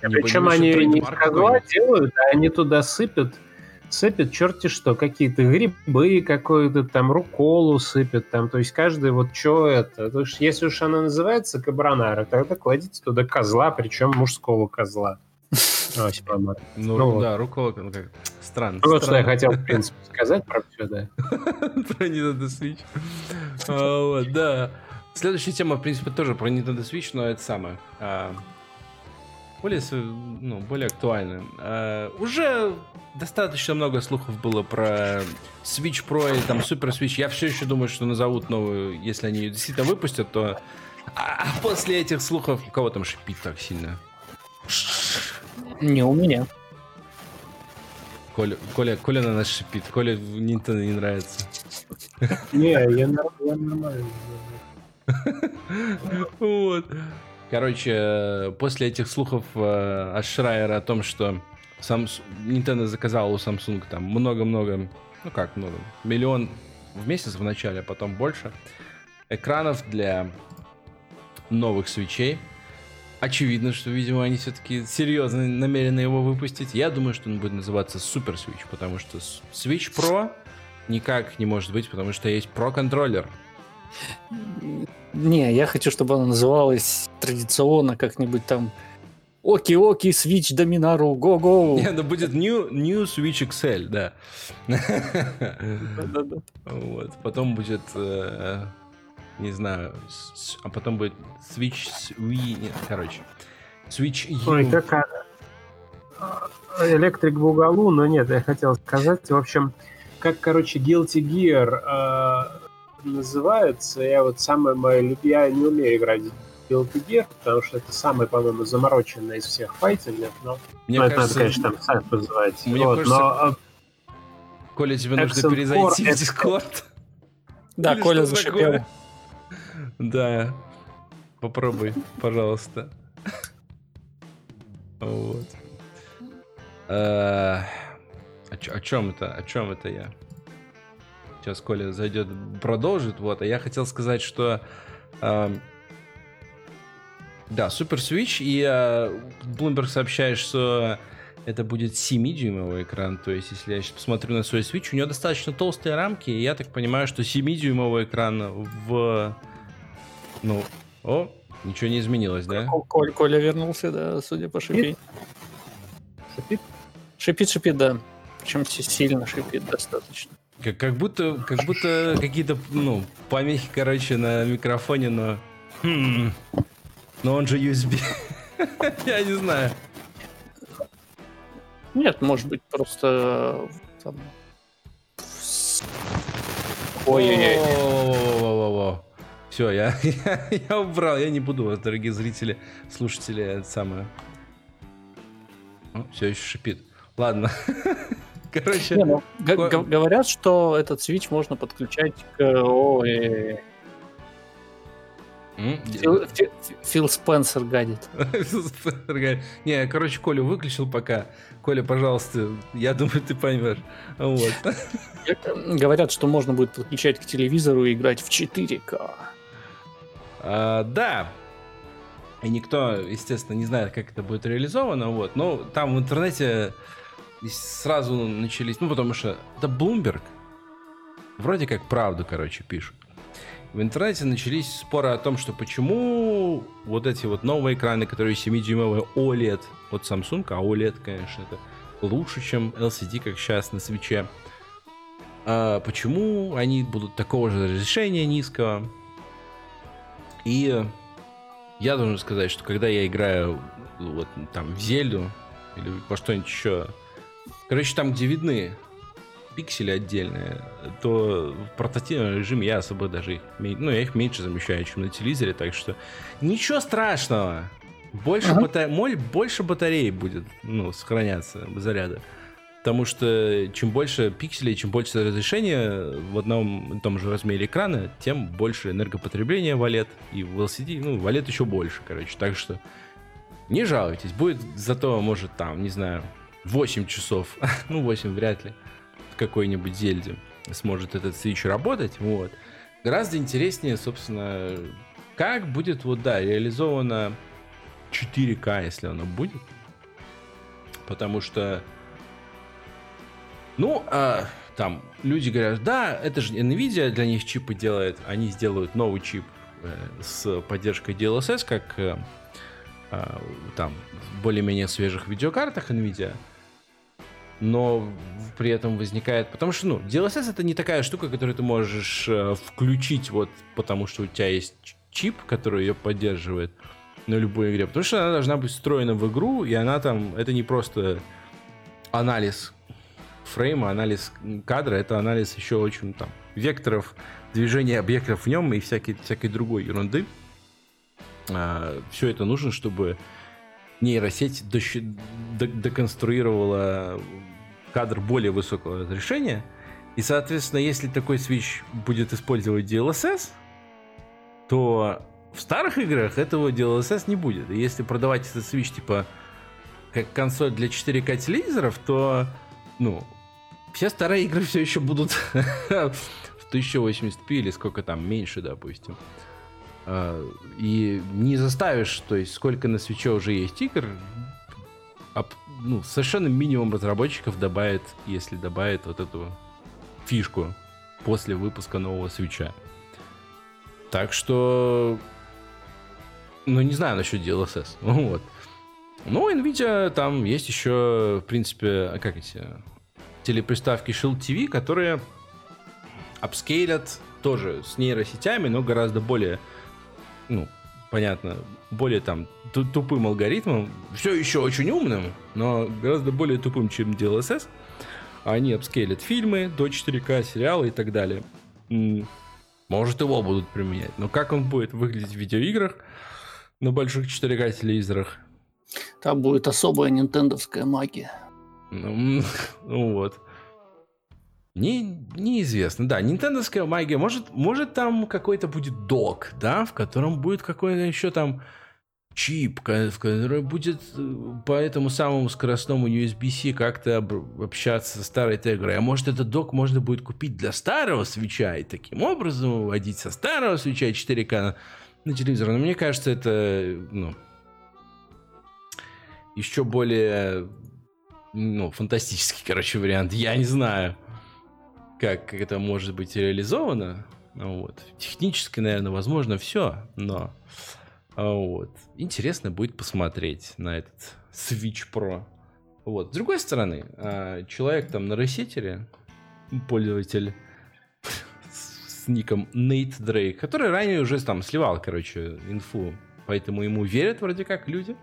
Причем они не из делают, а они туда сыпят, сыпят черти что, какие-то грибы, какую-то там руколу сыпят, там, то есть каждый вот что это. То есть, если уж она называется кабронара, тогда кладите туда козла, причем мужского козла. Ну, ну да, рукола, ну как, странно. Ну, вот что я хотел, в принципе, сказать про все, да. Про Nintendo Switch. А, вот, да. Следующая тема, в принципе, тоже про Nintendo Switch, но это самое. А, более, ну, более актуально. Uh, уже достаточно много слухов было про Switch Pro или там Super Switch. Я все еще думаю, что назовут новую, если они ее действительно выпустят, то... А после этих слухов у кого там шипит так сильно? Не у меня. Коля, Коля, Коля на нас шипит. Коля в Nintendo не нравится. Не, я нормально. Вот. Короче, после этих слухов э, от Шрайера о том, что Samsung, Nintendo заказал у Samsung там много-много, ну как много, миллион в месяц в начале, а потом больше, экранов для новых свечей. Очевидно, что, видимо, они все-таки серьезно намерены его выпустить. Я думаю, что он будет называться Super Switch, потому что Switch Pro никак не может быть, потому что есть Pro контроллер. Не, я хочу, чтобы она называлась традиционно как-нибудь там Оки-оки, Switch Dominaru, го-го. Не, ну будет New, new Switch XL, да. Вот. Потом будет, э, не знаю, а потом будет Switch Wii, нет, короче. Switch U. Ой, как электрик в уголу, но нет, я хотел сказать, в общем, как, короче, Guilty Gear э, называется, я вот самое мое любимое, я не умею играть Guilty Gear, потому что это самый, по-моему, замороченный из всех файтингов, но Мне ну, кажется, это надо, конечно, там сайт называть. Мне вот, кажется, но, а, Коля, тебе нужно Accent перезайти Core в Discord. Да, Или Коля зашипел. Да. Попробуй, пожалуйста. Вот. Э, О чё- о чем это? О чем это я? Сейчас Коля зайдет, продолжит. Вот, а я хотел сказать, что эм, да, Super Switch, и э, Bloomberg сообщает, что это будет 7-дюймовый экран. То есть, если я сейчас посмотрю на свой Switch, у него достаточно толстые рамки, и я так понимаю, что 7-дюймовый экран в... Ну, о, ничего не изменилось, да? Коль- Коля вернулся, да, судя по шипи. шипит? Шипит, шипит, да. Причем си- сильно шипит достаточно. Как, как будто, как будто какие-то, ну, помехи, короче, на микрофоне, но... Хм. Но он же USB. Я не знаю. Нет, может быть, просто там... Ой-ой-ой. Все, я, я, я убрал, я не буду вас, дорогие зрители, слушатели, это самое. все еще шипит. Ладно. Короче, Не, ну, г- говорят, что этот свич можно подключать к... Ой, м, Фил, Фи- Фил Спенсер гадит. Не, короче, Колю выключил пока. Коля, пожалуйста, я думаю, ты поймешь. Вот. Говорят, что можно будет подключать к телевизору и играть в 4К. А, да. И никто, естественно, не знает, как это будет реализовано. Вот. Но там в интернете сразу начались... Ну, потому что это Bloomberg. Вроде как правду, короче, пишут. В интернете начались споры о том, что почему вот эти вот новые экраны, которые 7-дюймовые OLED от Samsung, а OLED, конечно, это лучше, чем LCD, как сейчас на свече. А почему они будут такого же разрешения низкого? И я должен сказать, что когда я играю вот там в Зельду или во что-нибудь еще, короче, там, где видны пиксели отдельные, то в портативном режиме я особо даже их, ну, я их меньше замещаю, чем на телевизоре, так что ничего страшного. Больше, Ага. бата- моль- больше батареи будет, ну, сохраняться заряда. Потому что чем больше пикселей, чем больше разрешения в одном и том же размере экрана, тем больше энергопотребления в OLED. И в LCD, ну, в OLED еще больше, короче. Так что не жалуйтесь. Будет зато, может, там, не знаю, 8 часов. ну, 8 вряд ли. В какой-нибудь Зельде сможет этот Switch работать. Вот. Гораздо интереснее, собственно, как будет, вот, да, реализовано 4К, если оно будет. Потому что ну, а, там люди говорят, да, это же Nvidia для них чипы делает, они сделают новый чип э, с поддержкой DLSS, как э, а, там более-менее свежих видеокартах Nvidia. Но при этом возникает... Потому что, ну, DLSS это не такая штука, которую ты можешь э, включить вот потому, что у тебя есть чип, который ее поддерживает на любой игре. Потому что она должна быть встроена в игру, и она там... Это не просто анализ фрейма, анализ кадра, это анализ еще очень там векторов, движения объектов в нем и всякой, всякой другой ерунды. все это нужно, чтобы нейросеть дощ- до- доконструировала кадр более высокого разрешения. И, соответственно, если такой Switch будет использовать DLSS, то в старых играх этого DLSS не будет. И если продавать этот Switch, типа, как консоль для 4К телевизоров, то, ну, все старые игры все еще будут в 1080p или сколько там, меньше, допустим. А, и не заставишь, то есть сколько на свече уже есть игр, ну, совершенно минимум разработчиков добавит, если добавит вот эту фишку после выпуска нового свеча. Так что, ну, не знаю насчет DLSS. Вот. Ну, NVIDIA там есть еще, в принципе, как эти телеприставки Shield TV, которые апскейлят тоже с нейросетями, но гораздо более, ну, понятно, более там тупым алгоритмом, все еще очень умным, но гораздо более тупым, чем DLSS. Они апскейлят фильмы до 4К, сериалы и так далее. Может, его будут применять. Но как он будет выглядеть в видеоиграх на больших 4К телевизорах? Там будет особая нинтендовская магия. Ну, ну вот. Не, неизвестно, да, нинтендовская магия, может, может там какой-то будет док, да, в котором будет какой-то еще там чип, который будет э, по этому самому скоростному USB-C как-то общаться со старой тегрой. А может, этот док можно будет купить для старого свеча и таким образом выводить со старого свеча 4К на, на телевизор. Но мне кажется, это, ну, еще более, ну, фантастический, короче, вариант. Я не знаю как это может быть реализовано. Вот. Технически, наверное, возможно все, но вот. интересно будет посмотреть на этот Switch Pro. Вот. С другой стороны, а, человек там на ресетере, пользователь с ником Nate Drake, который ранее уже там сливал, короче, инфу, поэтому ему верят вроде как люди.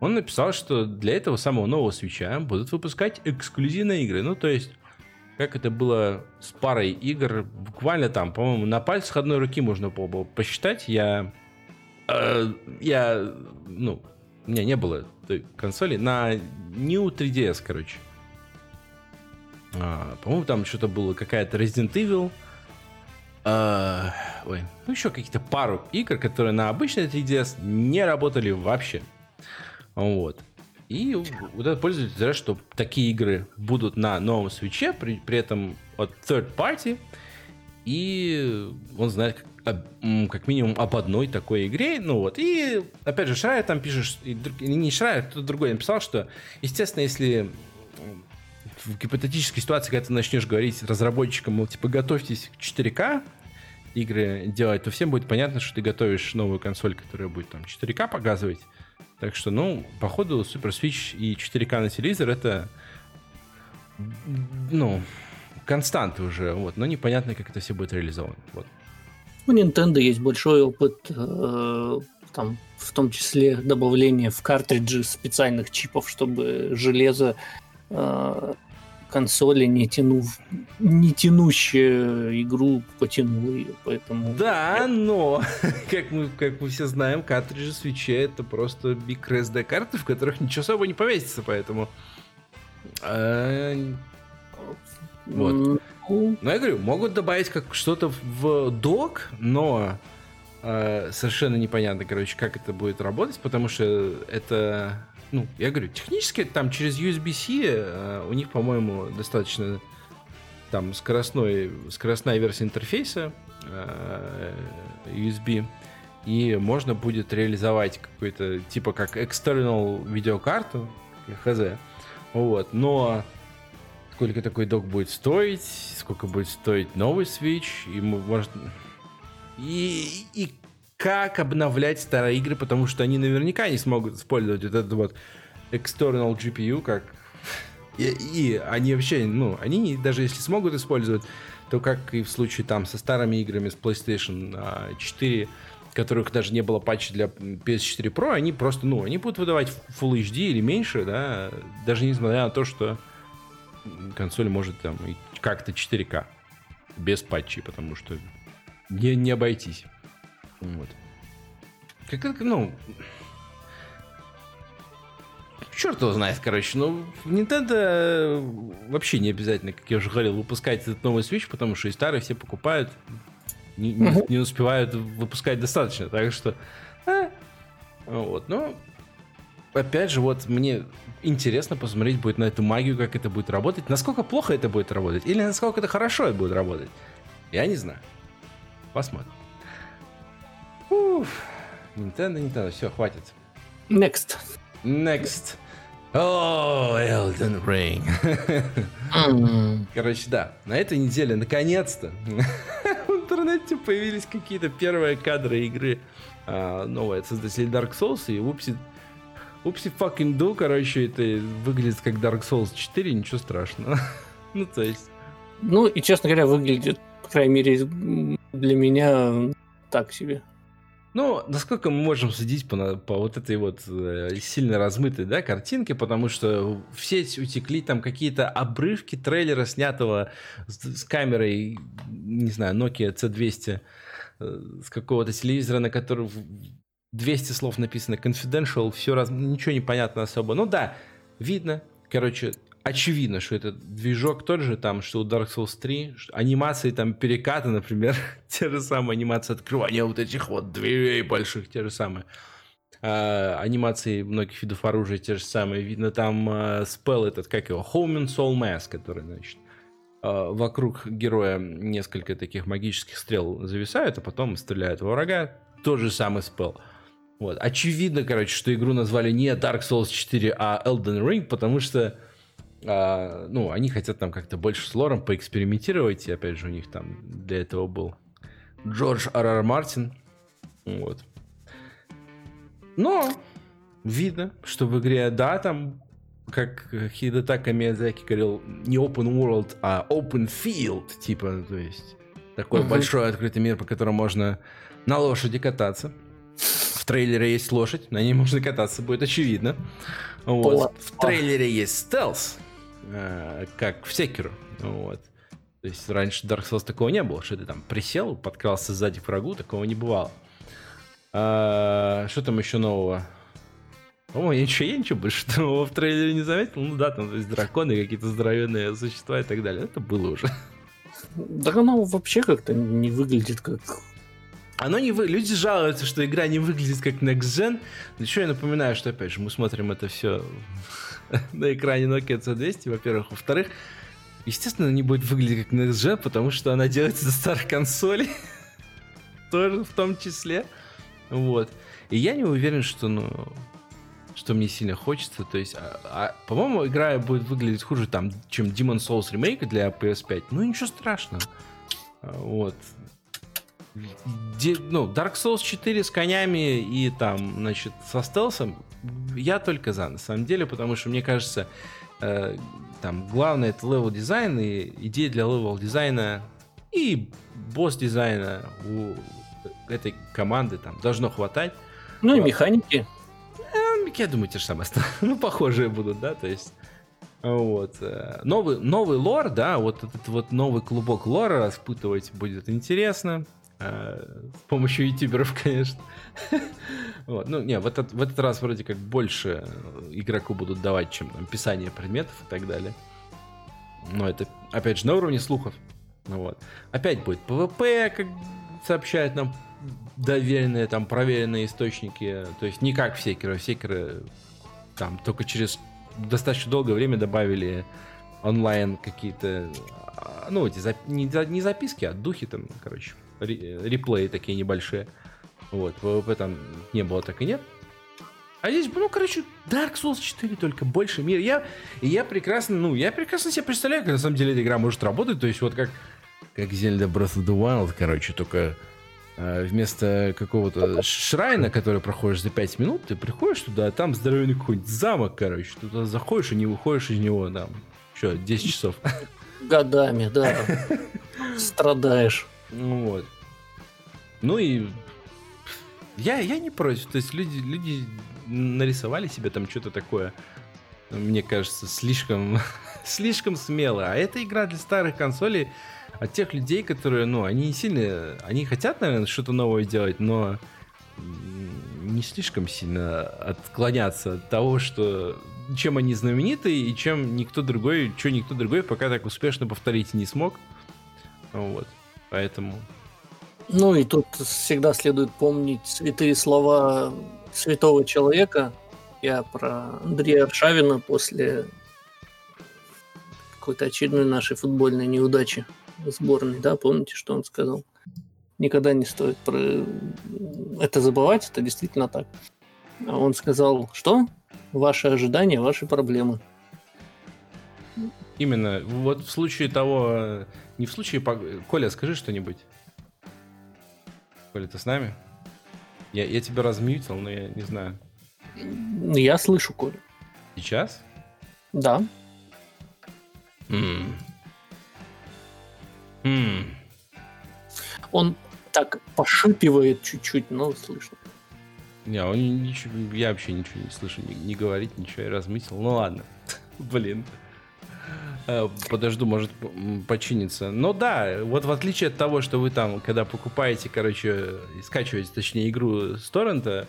Он написал, что для этого самого нового свеча будут выпускать эксклюзивные игры. Ну, то есть как это было с парой игр, буквально там, по-моему, на пальцах одной руки можно было посчитать. Я, э, я, ну, у меня не было консоли на New 3DS, короче. А, по-моему, там что-то было какая-то Resident Evil. А, ой, ну еще какие-то пару игр, которые на обычной 3DS не работали вообще. Вот. И вот этот пользователь говорят, что такие игры будут на новом свече, при, при этом от third party, и он знает как, минимум об одной такой игре. Ну вот, и опять же, Шрайер там пишет, не Шрайер, кто-то другой написал, что, естественно, если в гипотетической ситуации, когда ты начнешь говорить разработчикам, мол, типа, готовьтесь к 4К игры делать, то всем будет понятно, что ты готовишь новую консоль, которая будет там 4К показывать, так что, ну, походу, Super Switch и 4К на телевизор это, ну, константы уже, вот, но непонятно, как это все будет реализовано. Вот. У Nintendo есть большой опыт, э, там, в том числе добавление в картриджи специальных чипов, чтобы железо э, консоли, не тянув, не тянущая игру, потянул ее, поэтому... Да, но, как мы, как мы все знаем, картриджи свечи это просто microSD карты, в которых ничего особо не повесится, поэтому... А... Вот. Но я говорю, могут добавить как что-то в док, но э, совершенно непонятно, короче, как это будет работать, потому что это ну, я говорю, технически там через USB-C э, у них, по-моему, достаточно там скоростной, скоростная версия интерфейса э, USB, и можно будет реализовать какой-то, типа как external видеокарту, хз, вот, но сколько такой док будет стоить, сколько будет стоить новый Switch, и может... И, и как обновлять старые игры, потому что они наверняка не смогут использовать вот этот вот external GPU, как... И, и они вообще, ну, они даже если смогут использовать, то как и в случае там со старыми играми с PlayStation 4, а, которых даже не было патча для PS4 Pro, они просто, ну, они будут выдавать Full HD или меньше, да, даже несмотря на то, что консоль может там как-то 4К без патчей, потому что не, не обойтись. Вот. Как, ну, черт его знает, короче. Ну, Nintendo э, вообще не обязательно, как я уже говорил, выпускать этот новый Switch, потому что и старый все покупают, не, не, не успевают выпускать достаточно. Так что, а, вот, но опять же, вот мне интересно посмотреть будет на эту магию, как это будет работать, насколько плохо это будет работать, или насколько это хорошо это будет работать. Я не знаю. Посмотрим. Уф. Nintendo, Nintendo, все, хватит. Next. Next. О, oh, Elden Ring. Короче, да, на этой неделе наконец-то в интернете появились какие-то первые кадры игры а, новые от создателей Dark Souls и Упси Упси fucking do, короче, это выглядит как Dark Souls 4, ничего страшного. ну, то есть... Ну, и, честно говоря, выглядит, по крайней мере, для меня так себе. Ну, насколько мы можем судить по, по вот этой вот э, сильно размытой да, картинке, потому что в сеть утекли там какие-то обрывки трейлера, снятого с, с камерой, не знаю, Nokia C200, э, с какого-то телевизора, на котором 200 слов написано confidential, все раз, ничего не понятно особо. Ну да, видно, короче, очевидно, что это движок тот же, там, что у Dark Souls 3, анимации там перекаты, например, те же самые анимации открывания вот этих вот дверей больших, те же самые. А, анимации многих видов оружия те же самые. Видно там а, спел этот, как его, Home Soul Mask, который, значит, а, вокруг героя несколько таких магических стрел зависают, а потом стреляют во врага. Тот же самый спел. Вот. Очевидно, короче, что игру назвали не Dark Souls 4, а Elden Ring, потому что а, ну, они хотят там как-то больше с лором поэкспериментировать, и опять же у них там для этого был Джордж Р.Р. Мартин. Вот. Но видно, что в игре, да, там, как Хидетака Миядзаки говорил, не open world, а open field, типа, то есть такой uh-huh. большой открытый мир, по которому можно на лошади кататься трейлере есть лошадь, на ней можно кататься, будет очевидно. Вот. В трейлере есть стелс, э, как в Секеру. Вот. То есть раньше Dark Souls такого не было, что ты там присел, подкрался сзади к врагу, такого не бывало. А, что там еще нового? По-моему, я ничего, я ничего больше нового в трейлере не заметил. Ну да, там то есть драконы, какие-то здоровенные существа и так далее. Это было уже. Да оно вообще как-то не выглядит как оно не вы... Люди жалуются, что игра не выглядит как Next Gen. Но еще я напоминаю, что, опять же, мы смотрим это все на экране Nokia C200, во-первых. Во-вторых, естественно, не будет выглядеть как Next Gen, потому что она делается за старых консолей. Тоже в том числе. Вот. И я не уверен, что, ну, что мне сильно хочется. То есть, а, а, по-моему, игра будет выглядеть хуже, там, чем Demon Souls Remake для PS5. Ну, ничего страшного. Вот ну, Dark Souls 4 с конями и там, значит, со стелсом, я только за, на самом деле, потому что мне кажется, э, там, главное это level дизайн, и идея для level дизайна и босс дизайна у этой команды там должно хватать. Ну и механики. Э, я думаю, те же самые, ну, похожие будут, да, то есть вот. Э, новый, новый lore, да, вот этот вот новый клубок lore а распутывать будет интересно. Э, с помощью ютуберов, конечно. вот. Ну, не, в этот, в этот раз вроде как больше игроку будут давать, чем там, писание предметов и так далее. Но это, опять же, на уровне слухов. Ну, вот. Опять будет PvP, как сообщают нам доверенные, там, проверенные источники. То есть не как в Секеро. В Секеро там только через достаточно долгое время добавили онлайн какие-то, а, ну, эти, не, не записки, а духи там, короче, реплеи такие небольшие. Вот, PvP там не было, так и нет. А здесь, ну, короче, Dark Souls 4 только больше мира. Я, я прекрасно, ну, я прекрасно себе представляю, как на самом деле эта игра может работать. То есть вот как, как Zelda Breath of the Wild, короче, только э, вместо какого-то шрайна, который проходишь за 5 минут, ты приходишь туда, а там здоровенный какой-нибудь замок, короче. Туда заходишь и не выходишь из него, там, что, 10 часов. Годами, да. Страдаешь. Ну вот. Ну и я, я не против. То есть люди, люди нарисовали себе там что-то такое, мне кажется, слишком, слишком смело. А это игра для старых консолей от тех людей, которые, ну, они не сильно, они хотят, наверное, что-то новое делать, но не слишком сильно отклоняться от того, что чем они знамениты и чем никто другой, что никто другой пока так успешно повторить не смог. Вот. Поэтому... Ну и тут всегда следует помнить святые слова святого человека. Я про Андрея Аршавина после какой-то очередной нашей футбольной неудачи сборной, да, помните, что он сказал? Никогда не стоит про это забывать, это действительно так. А он сказал, что? Ваши ожидания, ваши проблемы. Именно. Вот в случае того... Не в случае... Коля, скажи что-нибудь. Коля, ты с нами? Я, я тебя размьютил, но я не знаю. Я слышу, Коля. Сейчас? Да. Mm. Mm. Он так пошипивает чуть-чуть, но слышно. Не, он ничего, я вообще ничего не слышу, не, не говорит ничего, я размысел. Ну ладно, блин. Э, подожду, может починиться. Но да, вот в отличие от того, что вы там, когда покупаете, короче, скачиваете, точнее, игру с торрента,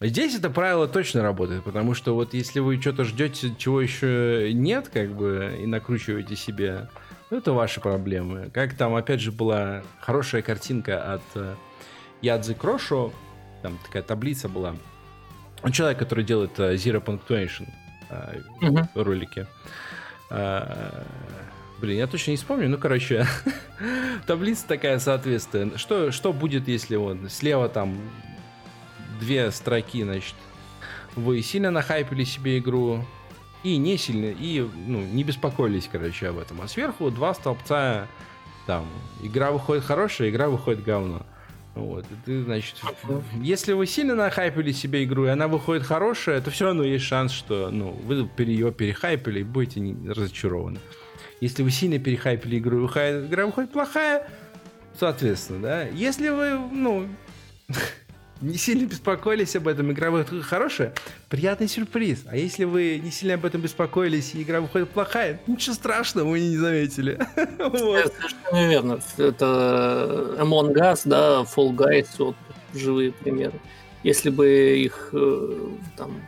здесь это правило точно работает, потому что вот если вы что-то ждете, чего еще нет, как бы, и накручиваете себе, ну, это ваши проблемы. Как там, опять же, была хорошая картинка от э, Ядзы Крошо, там такая таблица была. Он человек, который делает Zero Punctuation uh, uh-huh. ролики. Uh, блин, я точно не вспомню, ну, короче, таблица такая соответственно. Что, что будет, если он слева там две строки, значит, вы сильно нахайпили себе игру, и не сильно, и ну, не беспокоились, короче, об этом. А сверху два столбца, там, игра выходит хорошая, игра выходит говно. Вот, ты, значит, если вы сильно нахайпили себе игру, и она выходит хорошая, то все равно есть шанс, что ну, вы ее перехайпили и будете разочарованы. Если вы сильно перехайпили игру, и выходит, игра выходит плохая, соответственно, да. Если вы, ну, не сильно беспокоились об этом, игра выходит хорошая, приятный сюрприз. А если вы не сильно об этом беспокоились, и игра выходит плохая, ничего страшного, вы не заметили. вот. Совершенно верно. Это Among Us, да, Fall Guys, вот живые примеры. Если бы их э, там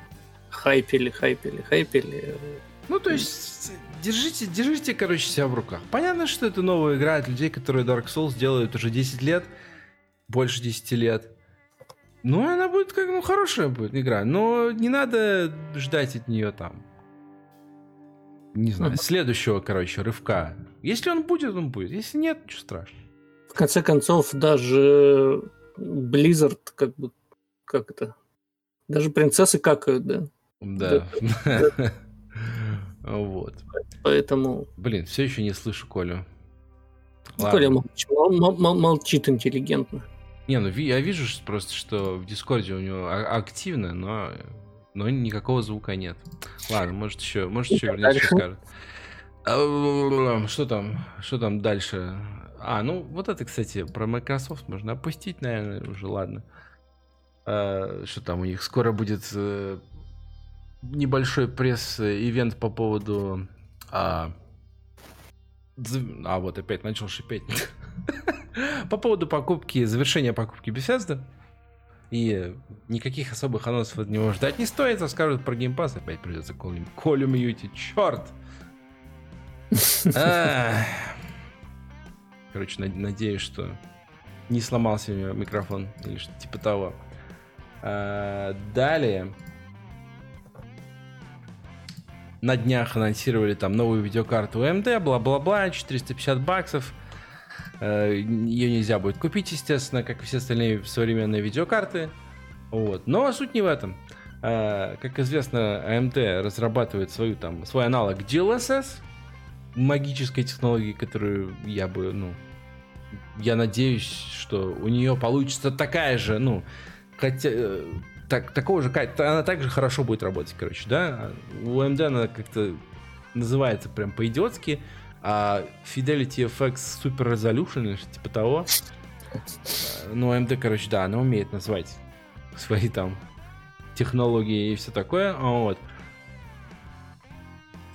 хайпели, хайпели, хайпели. Ну, то есть, держите, держите, короче, себя в руках. Понятно, что это новая игра от людей, которые Dark Souls делают уже 10 лет, больше 10 лет. Ну, она будет как, ну, хорошая будет игра, но не надо ждать от нее там, не знаю, следующего, короче, рывка. Если он будет, он будет. Если нет, ничего страшного. В конце концов, даже Blizzard, как бы, как это, даже принцессы какают, да? Да. Вот. Поэтому... Блин, все еще не слышу Колю. Коля молчит интеллигентно. Не, ну я вижу просто, что в Дискорде у него а, активно, но, но никакого звука нет. Ладно, может еще, может еще вернется скажет. А, что там? Что там дальше? А, ну вот это, кстати, про Microsoft можно опустить, наверное, уже ладно. А, что там у них скоро будет э, небольшой пресс-ивент по поводу... А, а вот опять начал шипеть. По поводу покупки, завершения покупки Bethesda. И никаких особых анонсов от него ждать не стоит. Скажут про Pass, опять придется Колю, Колю мьюти. Черт! Короче, надеюсь, что не сломался у него микрофон или что типа того. А, далее. На днях анонсировали там новую видеокарту AMD, бла-бла-бла, 450 баксов. Ее нельзя будет купить, естественно, как и все остальные современные видеокарты. Вот. Но суть не в этом. Э, как известно, AMD разрабатывает свою, там, свой аналог DLSS, магической технологии, которую я бы, ну, я надеюсь, что у нее получится такая же, ну, хотя э, так, такого же, она также хорошо будет работать, короче, да. У AMD она как-то называется прям по-идиотски а Fidelity FX Super Resolution или типа того. Ну, AMD, короче, да, она умеет назвать свои там технологии и все такое. Вот.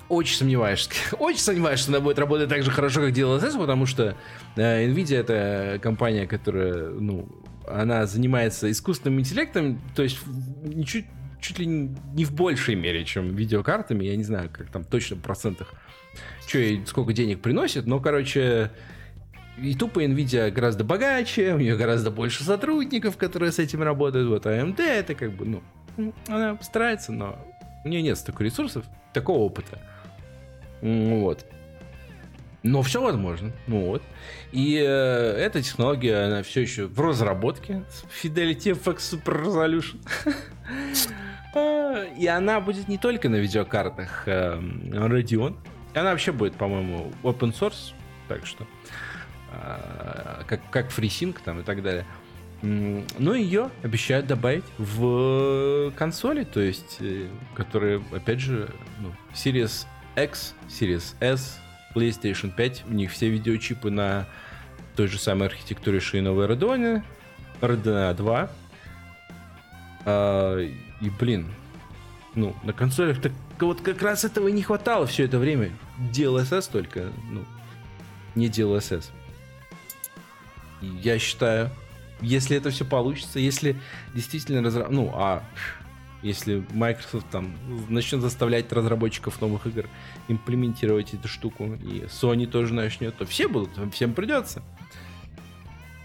Очень сомневаюсь, очень сомневаюсь, что она будет работать так же хорошо, как DLSS, потому что э, Nvidia это компания, которая, ну, она занимается искусственным интеллектом, то есть ничуть чуть ли не в большей мере, чем видеокартами. Я не знаю, как там точно в процентах, что и сколько денег приносит, но, короче, и тупо Nvidia гораздо богаче, у нее гораздо больше сотрудников, которые с этим работают. Вот AMD это как бы, ну, она старается, но у нее нет столько ресурсов, такого опыта. Вот. Но все возможно. Ну вот. И э, эта технология, она все еще в разработке. Fidelity FX Super Resolution. И она будет не только на видеокартах э, Radeon. Она вообще будет, по-моему, open source. Так что э, как, как FreeSync там и так далее. Но ее обещают добавить в консоли, то есть, э, которые, опять же, ну, Series X, Series S, PlayStation 5, у них все видеочипы на той же самой архитектуре шиновой Radeon, RDNA 2. А, и, блин, ну, на консолях так вот как раз этого и не хватало все это время. DLSS только, ну, не DLSS. Я считаю, если это все получится, если действительно разраб... Ну, а если Microsoft там начнет заставлять разработчиков новых игр имплементировать эту штуку, и Sony тоже начнет, то все будут, всем придется.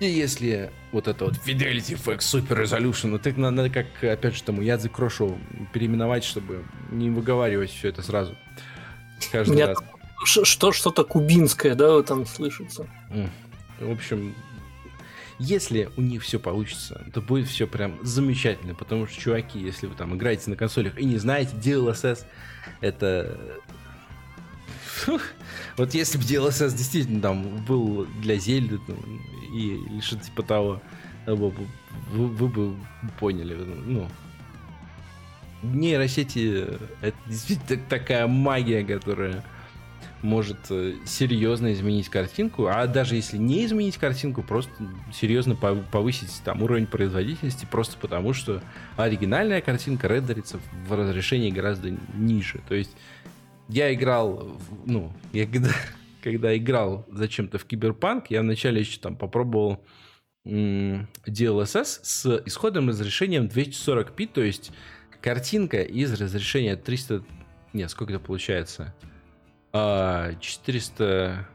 И если вот это вот Fidelity FX Super Resolution, ну так надо, как, опять же, тому Ядзе Крошу переименовать, чтобы не выговаривать все это сразу. Каждый Нет, раз. Что, что-то кубинское, да, там слышится. В общем, если у них все получится, то будет все прям замечательно, потому что, чуваки, если вы там играете на консолях и не знаете, DLSS это... Вот если бы DLSS действительно там был для Зельды и или что-то типа того, вы, вы, вы бы поняли. Ну, нейросети это действительно такая магия, которая может э, серьезно изменить картинку, а даже если не изменить картинку, просто серьезно повысить там уровень производительности, просто потому что оригинальная картинка рендерится в разрешении гораздо ниже. То есть я играл, ну, я когда, когда играл зачем-то в Киберпанк, я вначале еще там попробовал DLSS с исходным разрешением 240p, то есть картинка из разрешения 300... Нет, сколько это получается? 400...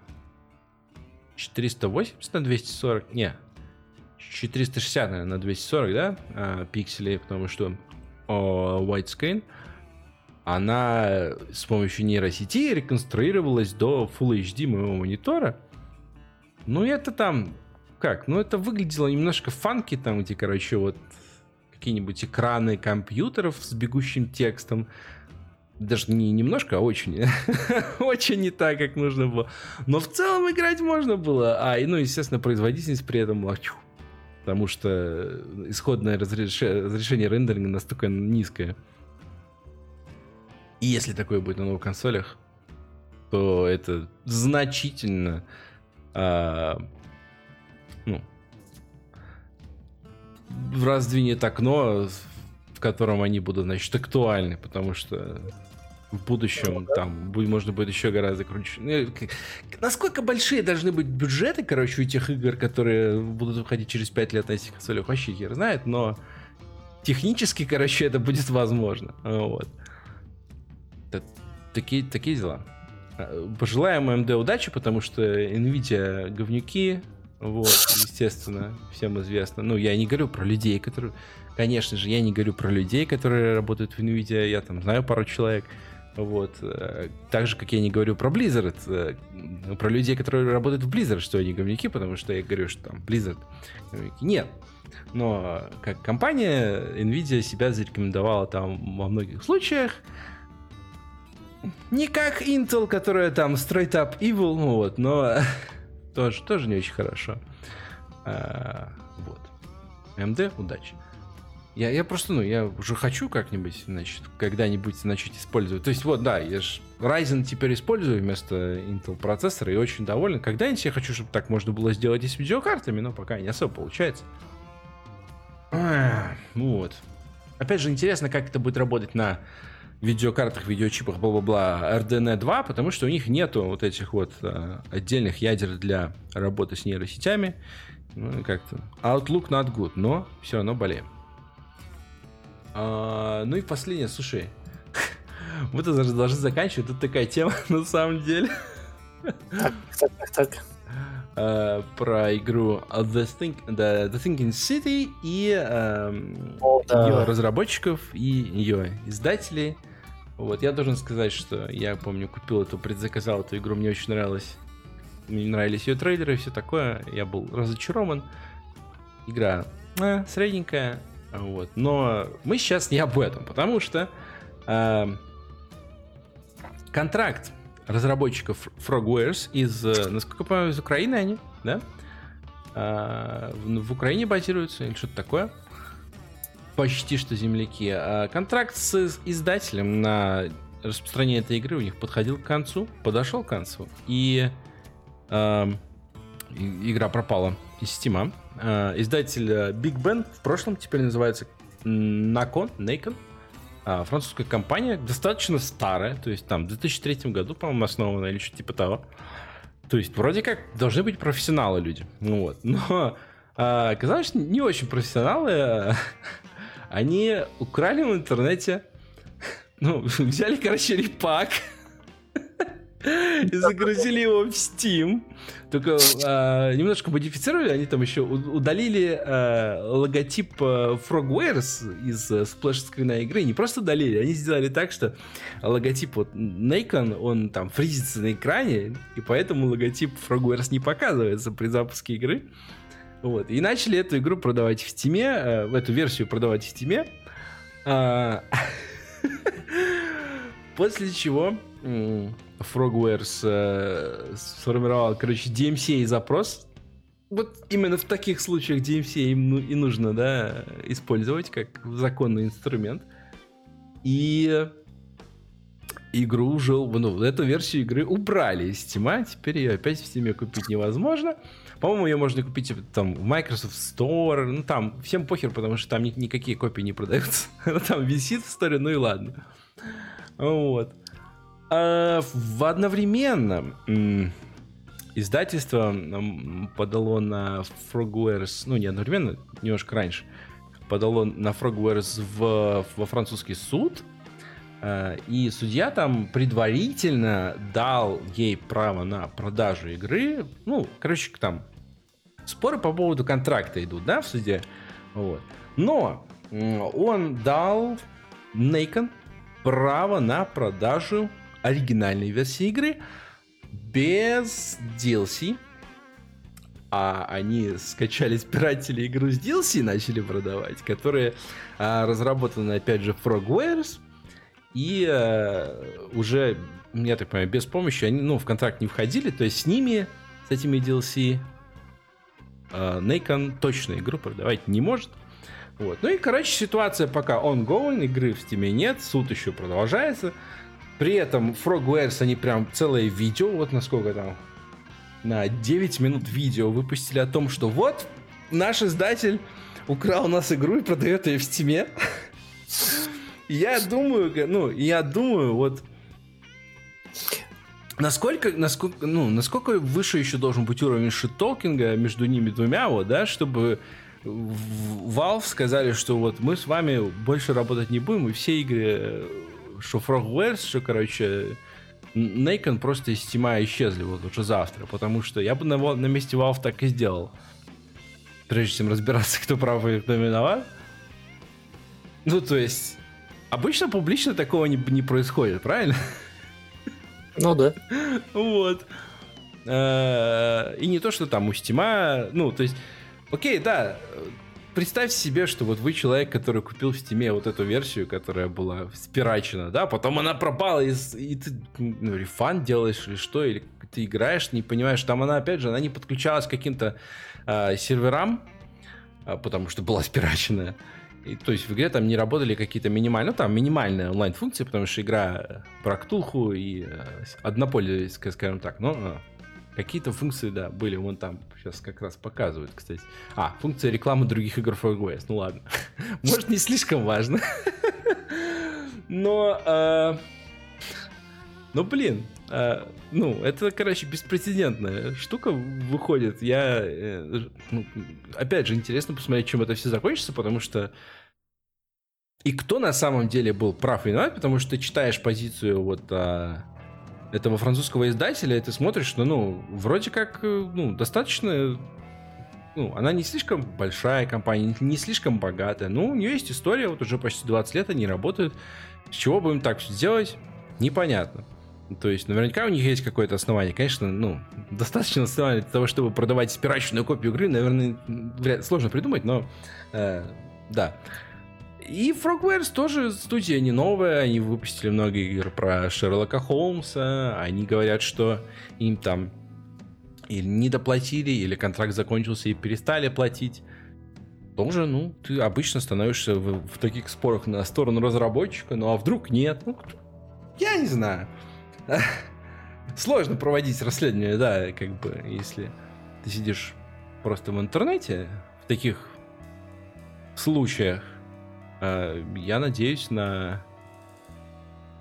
480 на 240? Не. 460, наверное, на 240, да? А, пикселей, потому что о, widescreen она с помощью нейросети реконструировалась до Full HD моего монитора. Ну, это там... Как? Ну, это выглядело немножко фанки, там эти, короче, вот какие-нибудь экраны компьютеров с бегущим текстом даже не немножко, а очень, очень не так, как нужно было. Но в целом играть можно было. А, и, ну, естественно, производительность при этом была потому что исходное разрешение, разрешение рендеринга настолько низкое. И если такое будет на новых консолях, то это значительно а, ну, раздвинет окно, в котором они будут, значит, актуальны, потому что в будущем там будет, можно будет еще гораздо круче. Ну, насколько большие должны быть бюджеты, короче, у тех игр, которые будут выходить через 5 лет на этих консолях, вообще хер знает, но технически, короче, это будет возможно. Вот. Такие, такие дела. А, пожелаем AMD удачи, потому что Nvidia говнюки, вот, естественно, всем известно. Ну, я не говорю про людей, которые... Конечно же, я не говорю про людей, которые работают в Nvidia, я там знаю пару человек, вот. Э, так же, как я не говорю про Blizzard, э, про людей, которые работают в Blizzard, что они говнюки, потому что я говорю, что там Blizzard говнюки. Нет. Но как компания, Nvidia себя зарекомендовала там во многих случаях. Не как Intel, которая там straight up evil, ну вот, но тоже, тоже не очень хорошо. А, вот. AMD, удачи. Я, я просто, ну, я уже хочу как-нибудь, значит, когда-нибудь начать использовать. То есть, вот, да, я же Ryzen теперь использую вместо Intel процессора и очень доволен. Когда-нибудь я хочу, чтобы так можно было сделать и с видеокартами, но пока не особо получается. А, вот. Опять же, интересно, как это будет работать на видеокартах, видеочипах, бла-бла-бла, RDNA 2, потому что у них нету вот этих вот а, отдельных ядер для работы с нейросетями. Ну, как-то Outlook not good, но все равно болеем. А, ну и последнее, слушай. Мы тут даже должны заканчивать. Тут такая тема на самом деле. Так, так, так, так. А, про игру The, Think, The, The Thinking City и эм, О, да. ее разработчиков и ее издателей. Вот, я должен сказать, что я помню, купил эту, предзаказал эту игру, мне очень нравилось. Мне нравились ее трейлеры и все такое. Я был разочарован. Игра э, средненькая. Вот. Но мы сейчас не об этом, потому что эм, контракт разработчиков Frogwares из, э, насколько я понимаю, из Украины они, да? А, в, в Украине базируются или что-то такое. Почти что земляки. А контракт с издателем на распространение этой игры у них подходил к концу, подошел к концу, и и- игра пропала из Steam. А, издатель э, Big Ben в прошлом теперь называется Nakon, Nakon. А, французская компания, достаточно старая, то есть там в 2003 году, по-моему, основана или что-то типа того. То есть вроде как должны быть профессионалы люди. Ну вот. Но что не очень профессионалы. Они украли в интернете, ну, взяли, короче, репак и загрузили его в Steam. Только а, немножко модифицировали, они там еще удалили а, логотип а, Frogwares из а, сплэш-скрина игры. Не просто удалили, они сделали так, что логотип вот Nikon, он там фризится на экране, и поэтому логотип Frogwares не показывается при запуске игры. Вот. И начали эту игру продавать в Steam, э, эту версию продавать в Steam. А, После чего Frogwares э, сформировал, короче, DMCA запрос. Вот именно в таких случаях DMCA им ну- и нужно, да, использовать как законный инструмент. И игру уже, ну, эту версию игры убрали из Steam, теперь ее опять в Steam купить невозможно. По-моему, ее можно купить там в Microsoft Store, ну там всем похер, потому что там ни- никакие копии не продаются. Она там висит в сторе, ну и ладно. Вот. А, в одновременно м, издательство подало на Frogwares, ну не одновременно, немножко раньше, подало на Frogwares в, во французский суд, а, и судья там предварительно дал ей право на продажу игры. Ну, короче, там споры по поводу контракта идут, да, в суде. Вот. Но он дал Нейкон право на продажу оригинальной версии игры без DLC. А они скачали, спиратели игру с DLC и начали продавать, которые а, разработаны, опять же, Frogwares. И э, уже, я так понимаю, без помощи они, ну, в контракт не входили, то есть с ними, с этими DLC, э, Nacon точно игру продавать не может. Вот. Ну и, короче, ситуация пока ongoing, игры в Steam нет, суд еще продолжается. При этом Frogwares, они прям целое видео, вот насколько там, на 9 минут видео выпустили о том, что вот, наш издатель украл у нас игру и продает ее в Steam. Я думаю, ну, я думаю, вот Насколько, насколько, ну, насколько выше еще должен быть уровень шиттолкинга между ними двумя, вот, да, чтобы Valve сказали, что вот мы с вами больше работать не будем, и все игры, э, что Frogwares, что, короче, Нейкон просто из Steam исчезли вот уже завтра, потому что я бы на, на месте Valve так и сделал. Прежде чем разбираться, кто прав и кто виноват. Ну, то есть, обычно публично такого не, не происходит, правильно? Ну да. Вот. Э, И не то, что там у Стима, ну, то есть, окей, да, представь себе, что вот вы человек, который купил в Стиме вот эту версию, которая была спирачена, да, потом она пропала, и, и ты ну, рефанд делаешь или что, или ты играешь, не понимаешь, там она, опять же, она не подключалась к каким-то э, серверам, а, потому что была спираченная. И, то есть в игре там не работали какие-то минимальные, ну там минимальные онлайн-функции, потому что игра э, про Ктулху и э, с- однополе, ска- скажем так, но э, какие-то функции, да, были, вон там сейчас как раз показывают, кстати. А, функция рекламы других игр Frogwares, ну ладно. Может, не слишком важно. Но, э, ну, блин, э, ну, это, короче, беспрецедентная штука выходит. Я, э, ну, опять же, интересно посмотреть, чем это все закончится, потому что И кто на самом деле был прав и виноват, потому что ты читаешь позицию вот а, этого французского издателя, и ты смотришь, что, ну, вроде как, э, ну, достаточно... Ну, она не слишком большая компания, не слишком богатая. Ну, у нее есть история, вот уже почти 20 лет они работают. С чего будем так все сделать? Непонятно. То есть, наверняка у них есть какое-то основание. Конечно, ну, достаточно основания для того, чтобы продавать спирачную копию игры, наверное, сложно придумать, но э, да. И Frogwares тоже студия не новая, они выпустили много игр про Шерлока Холмса, они говорят, что им там или не доплатили, или контракт закончился и перестали платить. Тоже, ну, ты обычно становишься в, в таких спорах на сторону разработчика, ну а вдруг нет? Ну, я не знаю. Сложно проводить расследование, да, как бы, если ты сидишь просто в интернете в таких случаях. А, я надеюсь на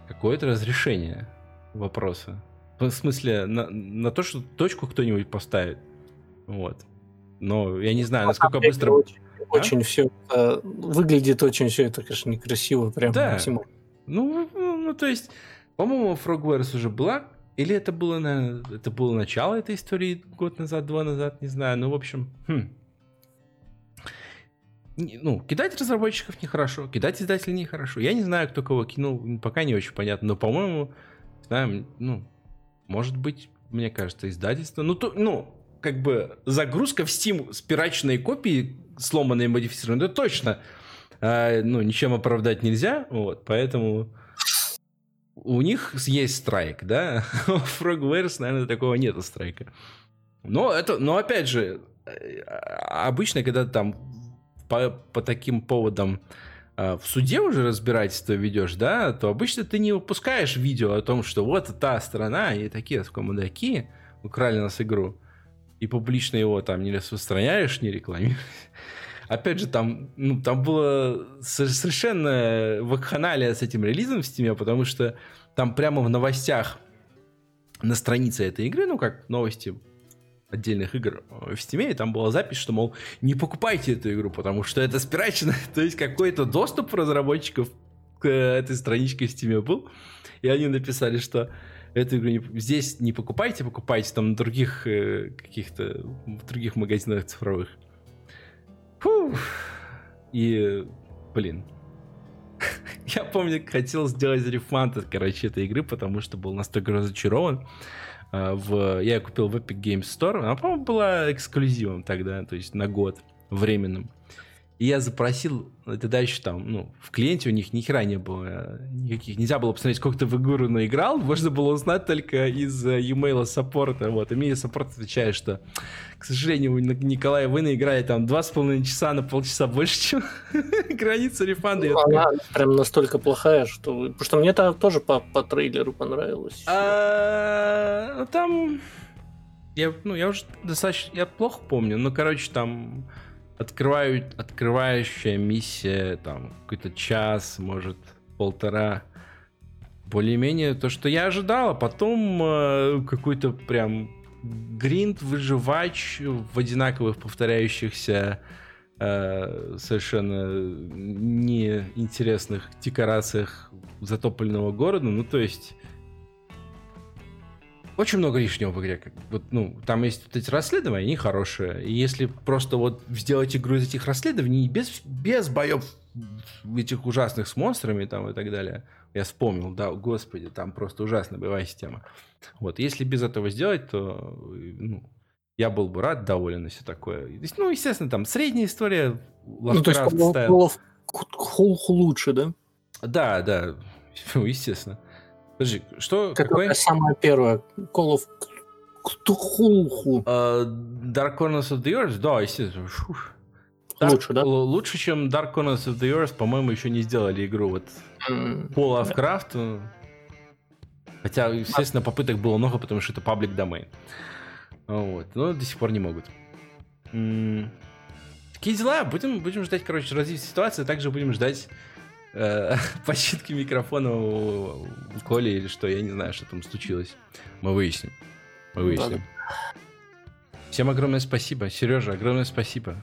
какое-то разрешение вопроса. В смысле, на, на то, что точку кто-нибудь поставит. Вот. Но я не знаю, насколько быстро... Очень, а? очень все выглядит очень все это, конечно, некрасиво, прям да. максимально. Ну, ну, ну, то есть, по-моему, Frogwares уже была, или это было на, это было начало этой истории год назад, два назад, не знаю. Ну, в общем, хм. Ну, кидать разработчиков нехорошо, кидать издателей нехорошо. Я не знаю, кто кого кинул, пока не очень понятно, но, по-моему, знаю, ну, может быть, мне кажется, издательство. Ну, то, ну, как бы загрузка в Steam с копии, сломанной и модифицированной, это точно, э, ну, ничем оправдать нельзя, вот, поэтому у них есть страйк, да, у Frogwares, наверное, такого нету страйка. Но это, но опять же, э, обычно, когда там по, по таким поводам э, в суде уже разбирательство ведешь, да, то обычно ты не выпускаешь видео о том, что вот та страна и такие скомудаки украли нас игру, и публично его там не распространяешь, не рекламируешь. Опять же, там, ну, там было совершенно вакханалия с этим релизом в Steam, потому что там прямо в новостях на странице этой игры, ну, как новости отдельных игр в Steam, и там была запись, что, мол, не покупайте эту игру, потому что это спирачено, то есть какой-то доступ разработчиков к этой страничке в Steam был, и они написали, что эту игру не, здесь не покупайте, покупайте там на других э, каких-то других магазинах цифровых. Фу. И, блин, я помню, хотел сделать рефанд, короче, этой игры, потому что был настолько разочарован. А, в... Я ее купил в Epic Games Store. Она, по-моему, была эксклюзивом тогда, то есть на год временным. И я запросил, тогда еще там, ну, в клиенте у них ни хера не было э, никаких, нельзя было посмотреть, сколько ты в игру наиграл, можно было узнать только из э, e-mail саппорта, вот, и мне саппорт отвечает, что, к сожалению, Николай, вы наиграли там два с половиной часа на полчаса больше, чем граница рефанда. Ну, она прям настолько плохая, что... Потому что мне это тоже по, по трейлеру понравилось. А, ну, там... Я, ну, я уже достаточно... Я плохо помню, но, короче, там открывают, открывающая миссия, там, какой-то час, может, полтора. Более-менее то, что я ожидал, а потом э, какой-то прям гринд, выживач в одинаковых повторяющихся э, совершенно неинтересных декорациях затопленного города. Ну, то есть очень много лишнего в игре. Вот, ну, там есть вот эти расследования, они хорошие. И если просто вот сделать игру из этих расследований без, без боев этих ужасных с монстрами там и так далее, я вспомнил, да, господи, там просто ужасная боевая система. Вот, если без этого сделать, то, ну, я был бы рад, доволен и все такое. Ну, естественно, там средняя история. Ну, то есть of лучше, да? Да, да, ну, естественно. Подожди, что? Какое какой? самое первое? Call of Cthulhu. Uh, Dark Corners of the Earth? Да, естественно. Dark, лучше, да? Лучше, чем Dark Corners of the Earth, по-моему, еще не сделали игру. Вот mm. Paul of Craft. Э, хотя, естественно, попыток было много, потому что это паблик domain. Вот. Но до сих пор не могут. М- Такие дела. Будем, будем ждать, короче, развития ситуации. Также будем ждать э, починки микрофона у, у Коли или что, я не знаю, что там случилось. Мы выясним. Мы выясним. Да. Всем огромное спасибо. Сережа, огромное спасибо.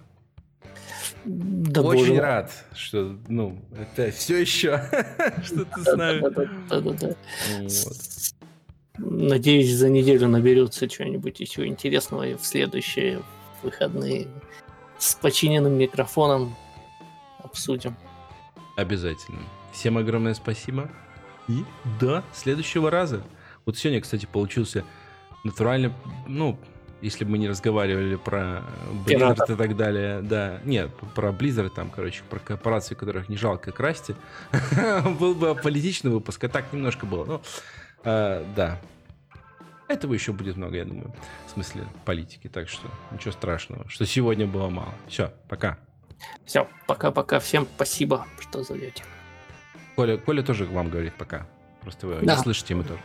Да Очень рад, что, ну, это все еще, что ты с нами. Надеюсь, за неделю наберется чего-нибудь еще интересного в следующие выходные с починенным микрофоном обсудим. Обязательно. Всем огромное спасибо. И до следующего раза. Вот сегодня, кстати, получился натурально, ну, если бы мы не разговаривали про Blizzard и так далее, да, нет, про Blizzard там, короче, про корпорации, которых не жалко красти, был бы политичный выпуск, а так немножко было, ну, а, да. Этого еще будет много, я думаю, в смысле политики, так что ничего страшного, что сегодня было мало. Все, пока. Все, пока-пока, всем спасибо, что зовете. Коля, Коля тоже вам говорит пока. Просто вы да. не слышите, мы тоже.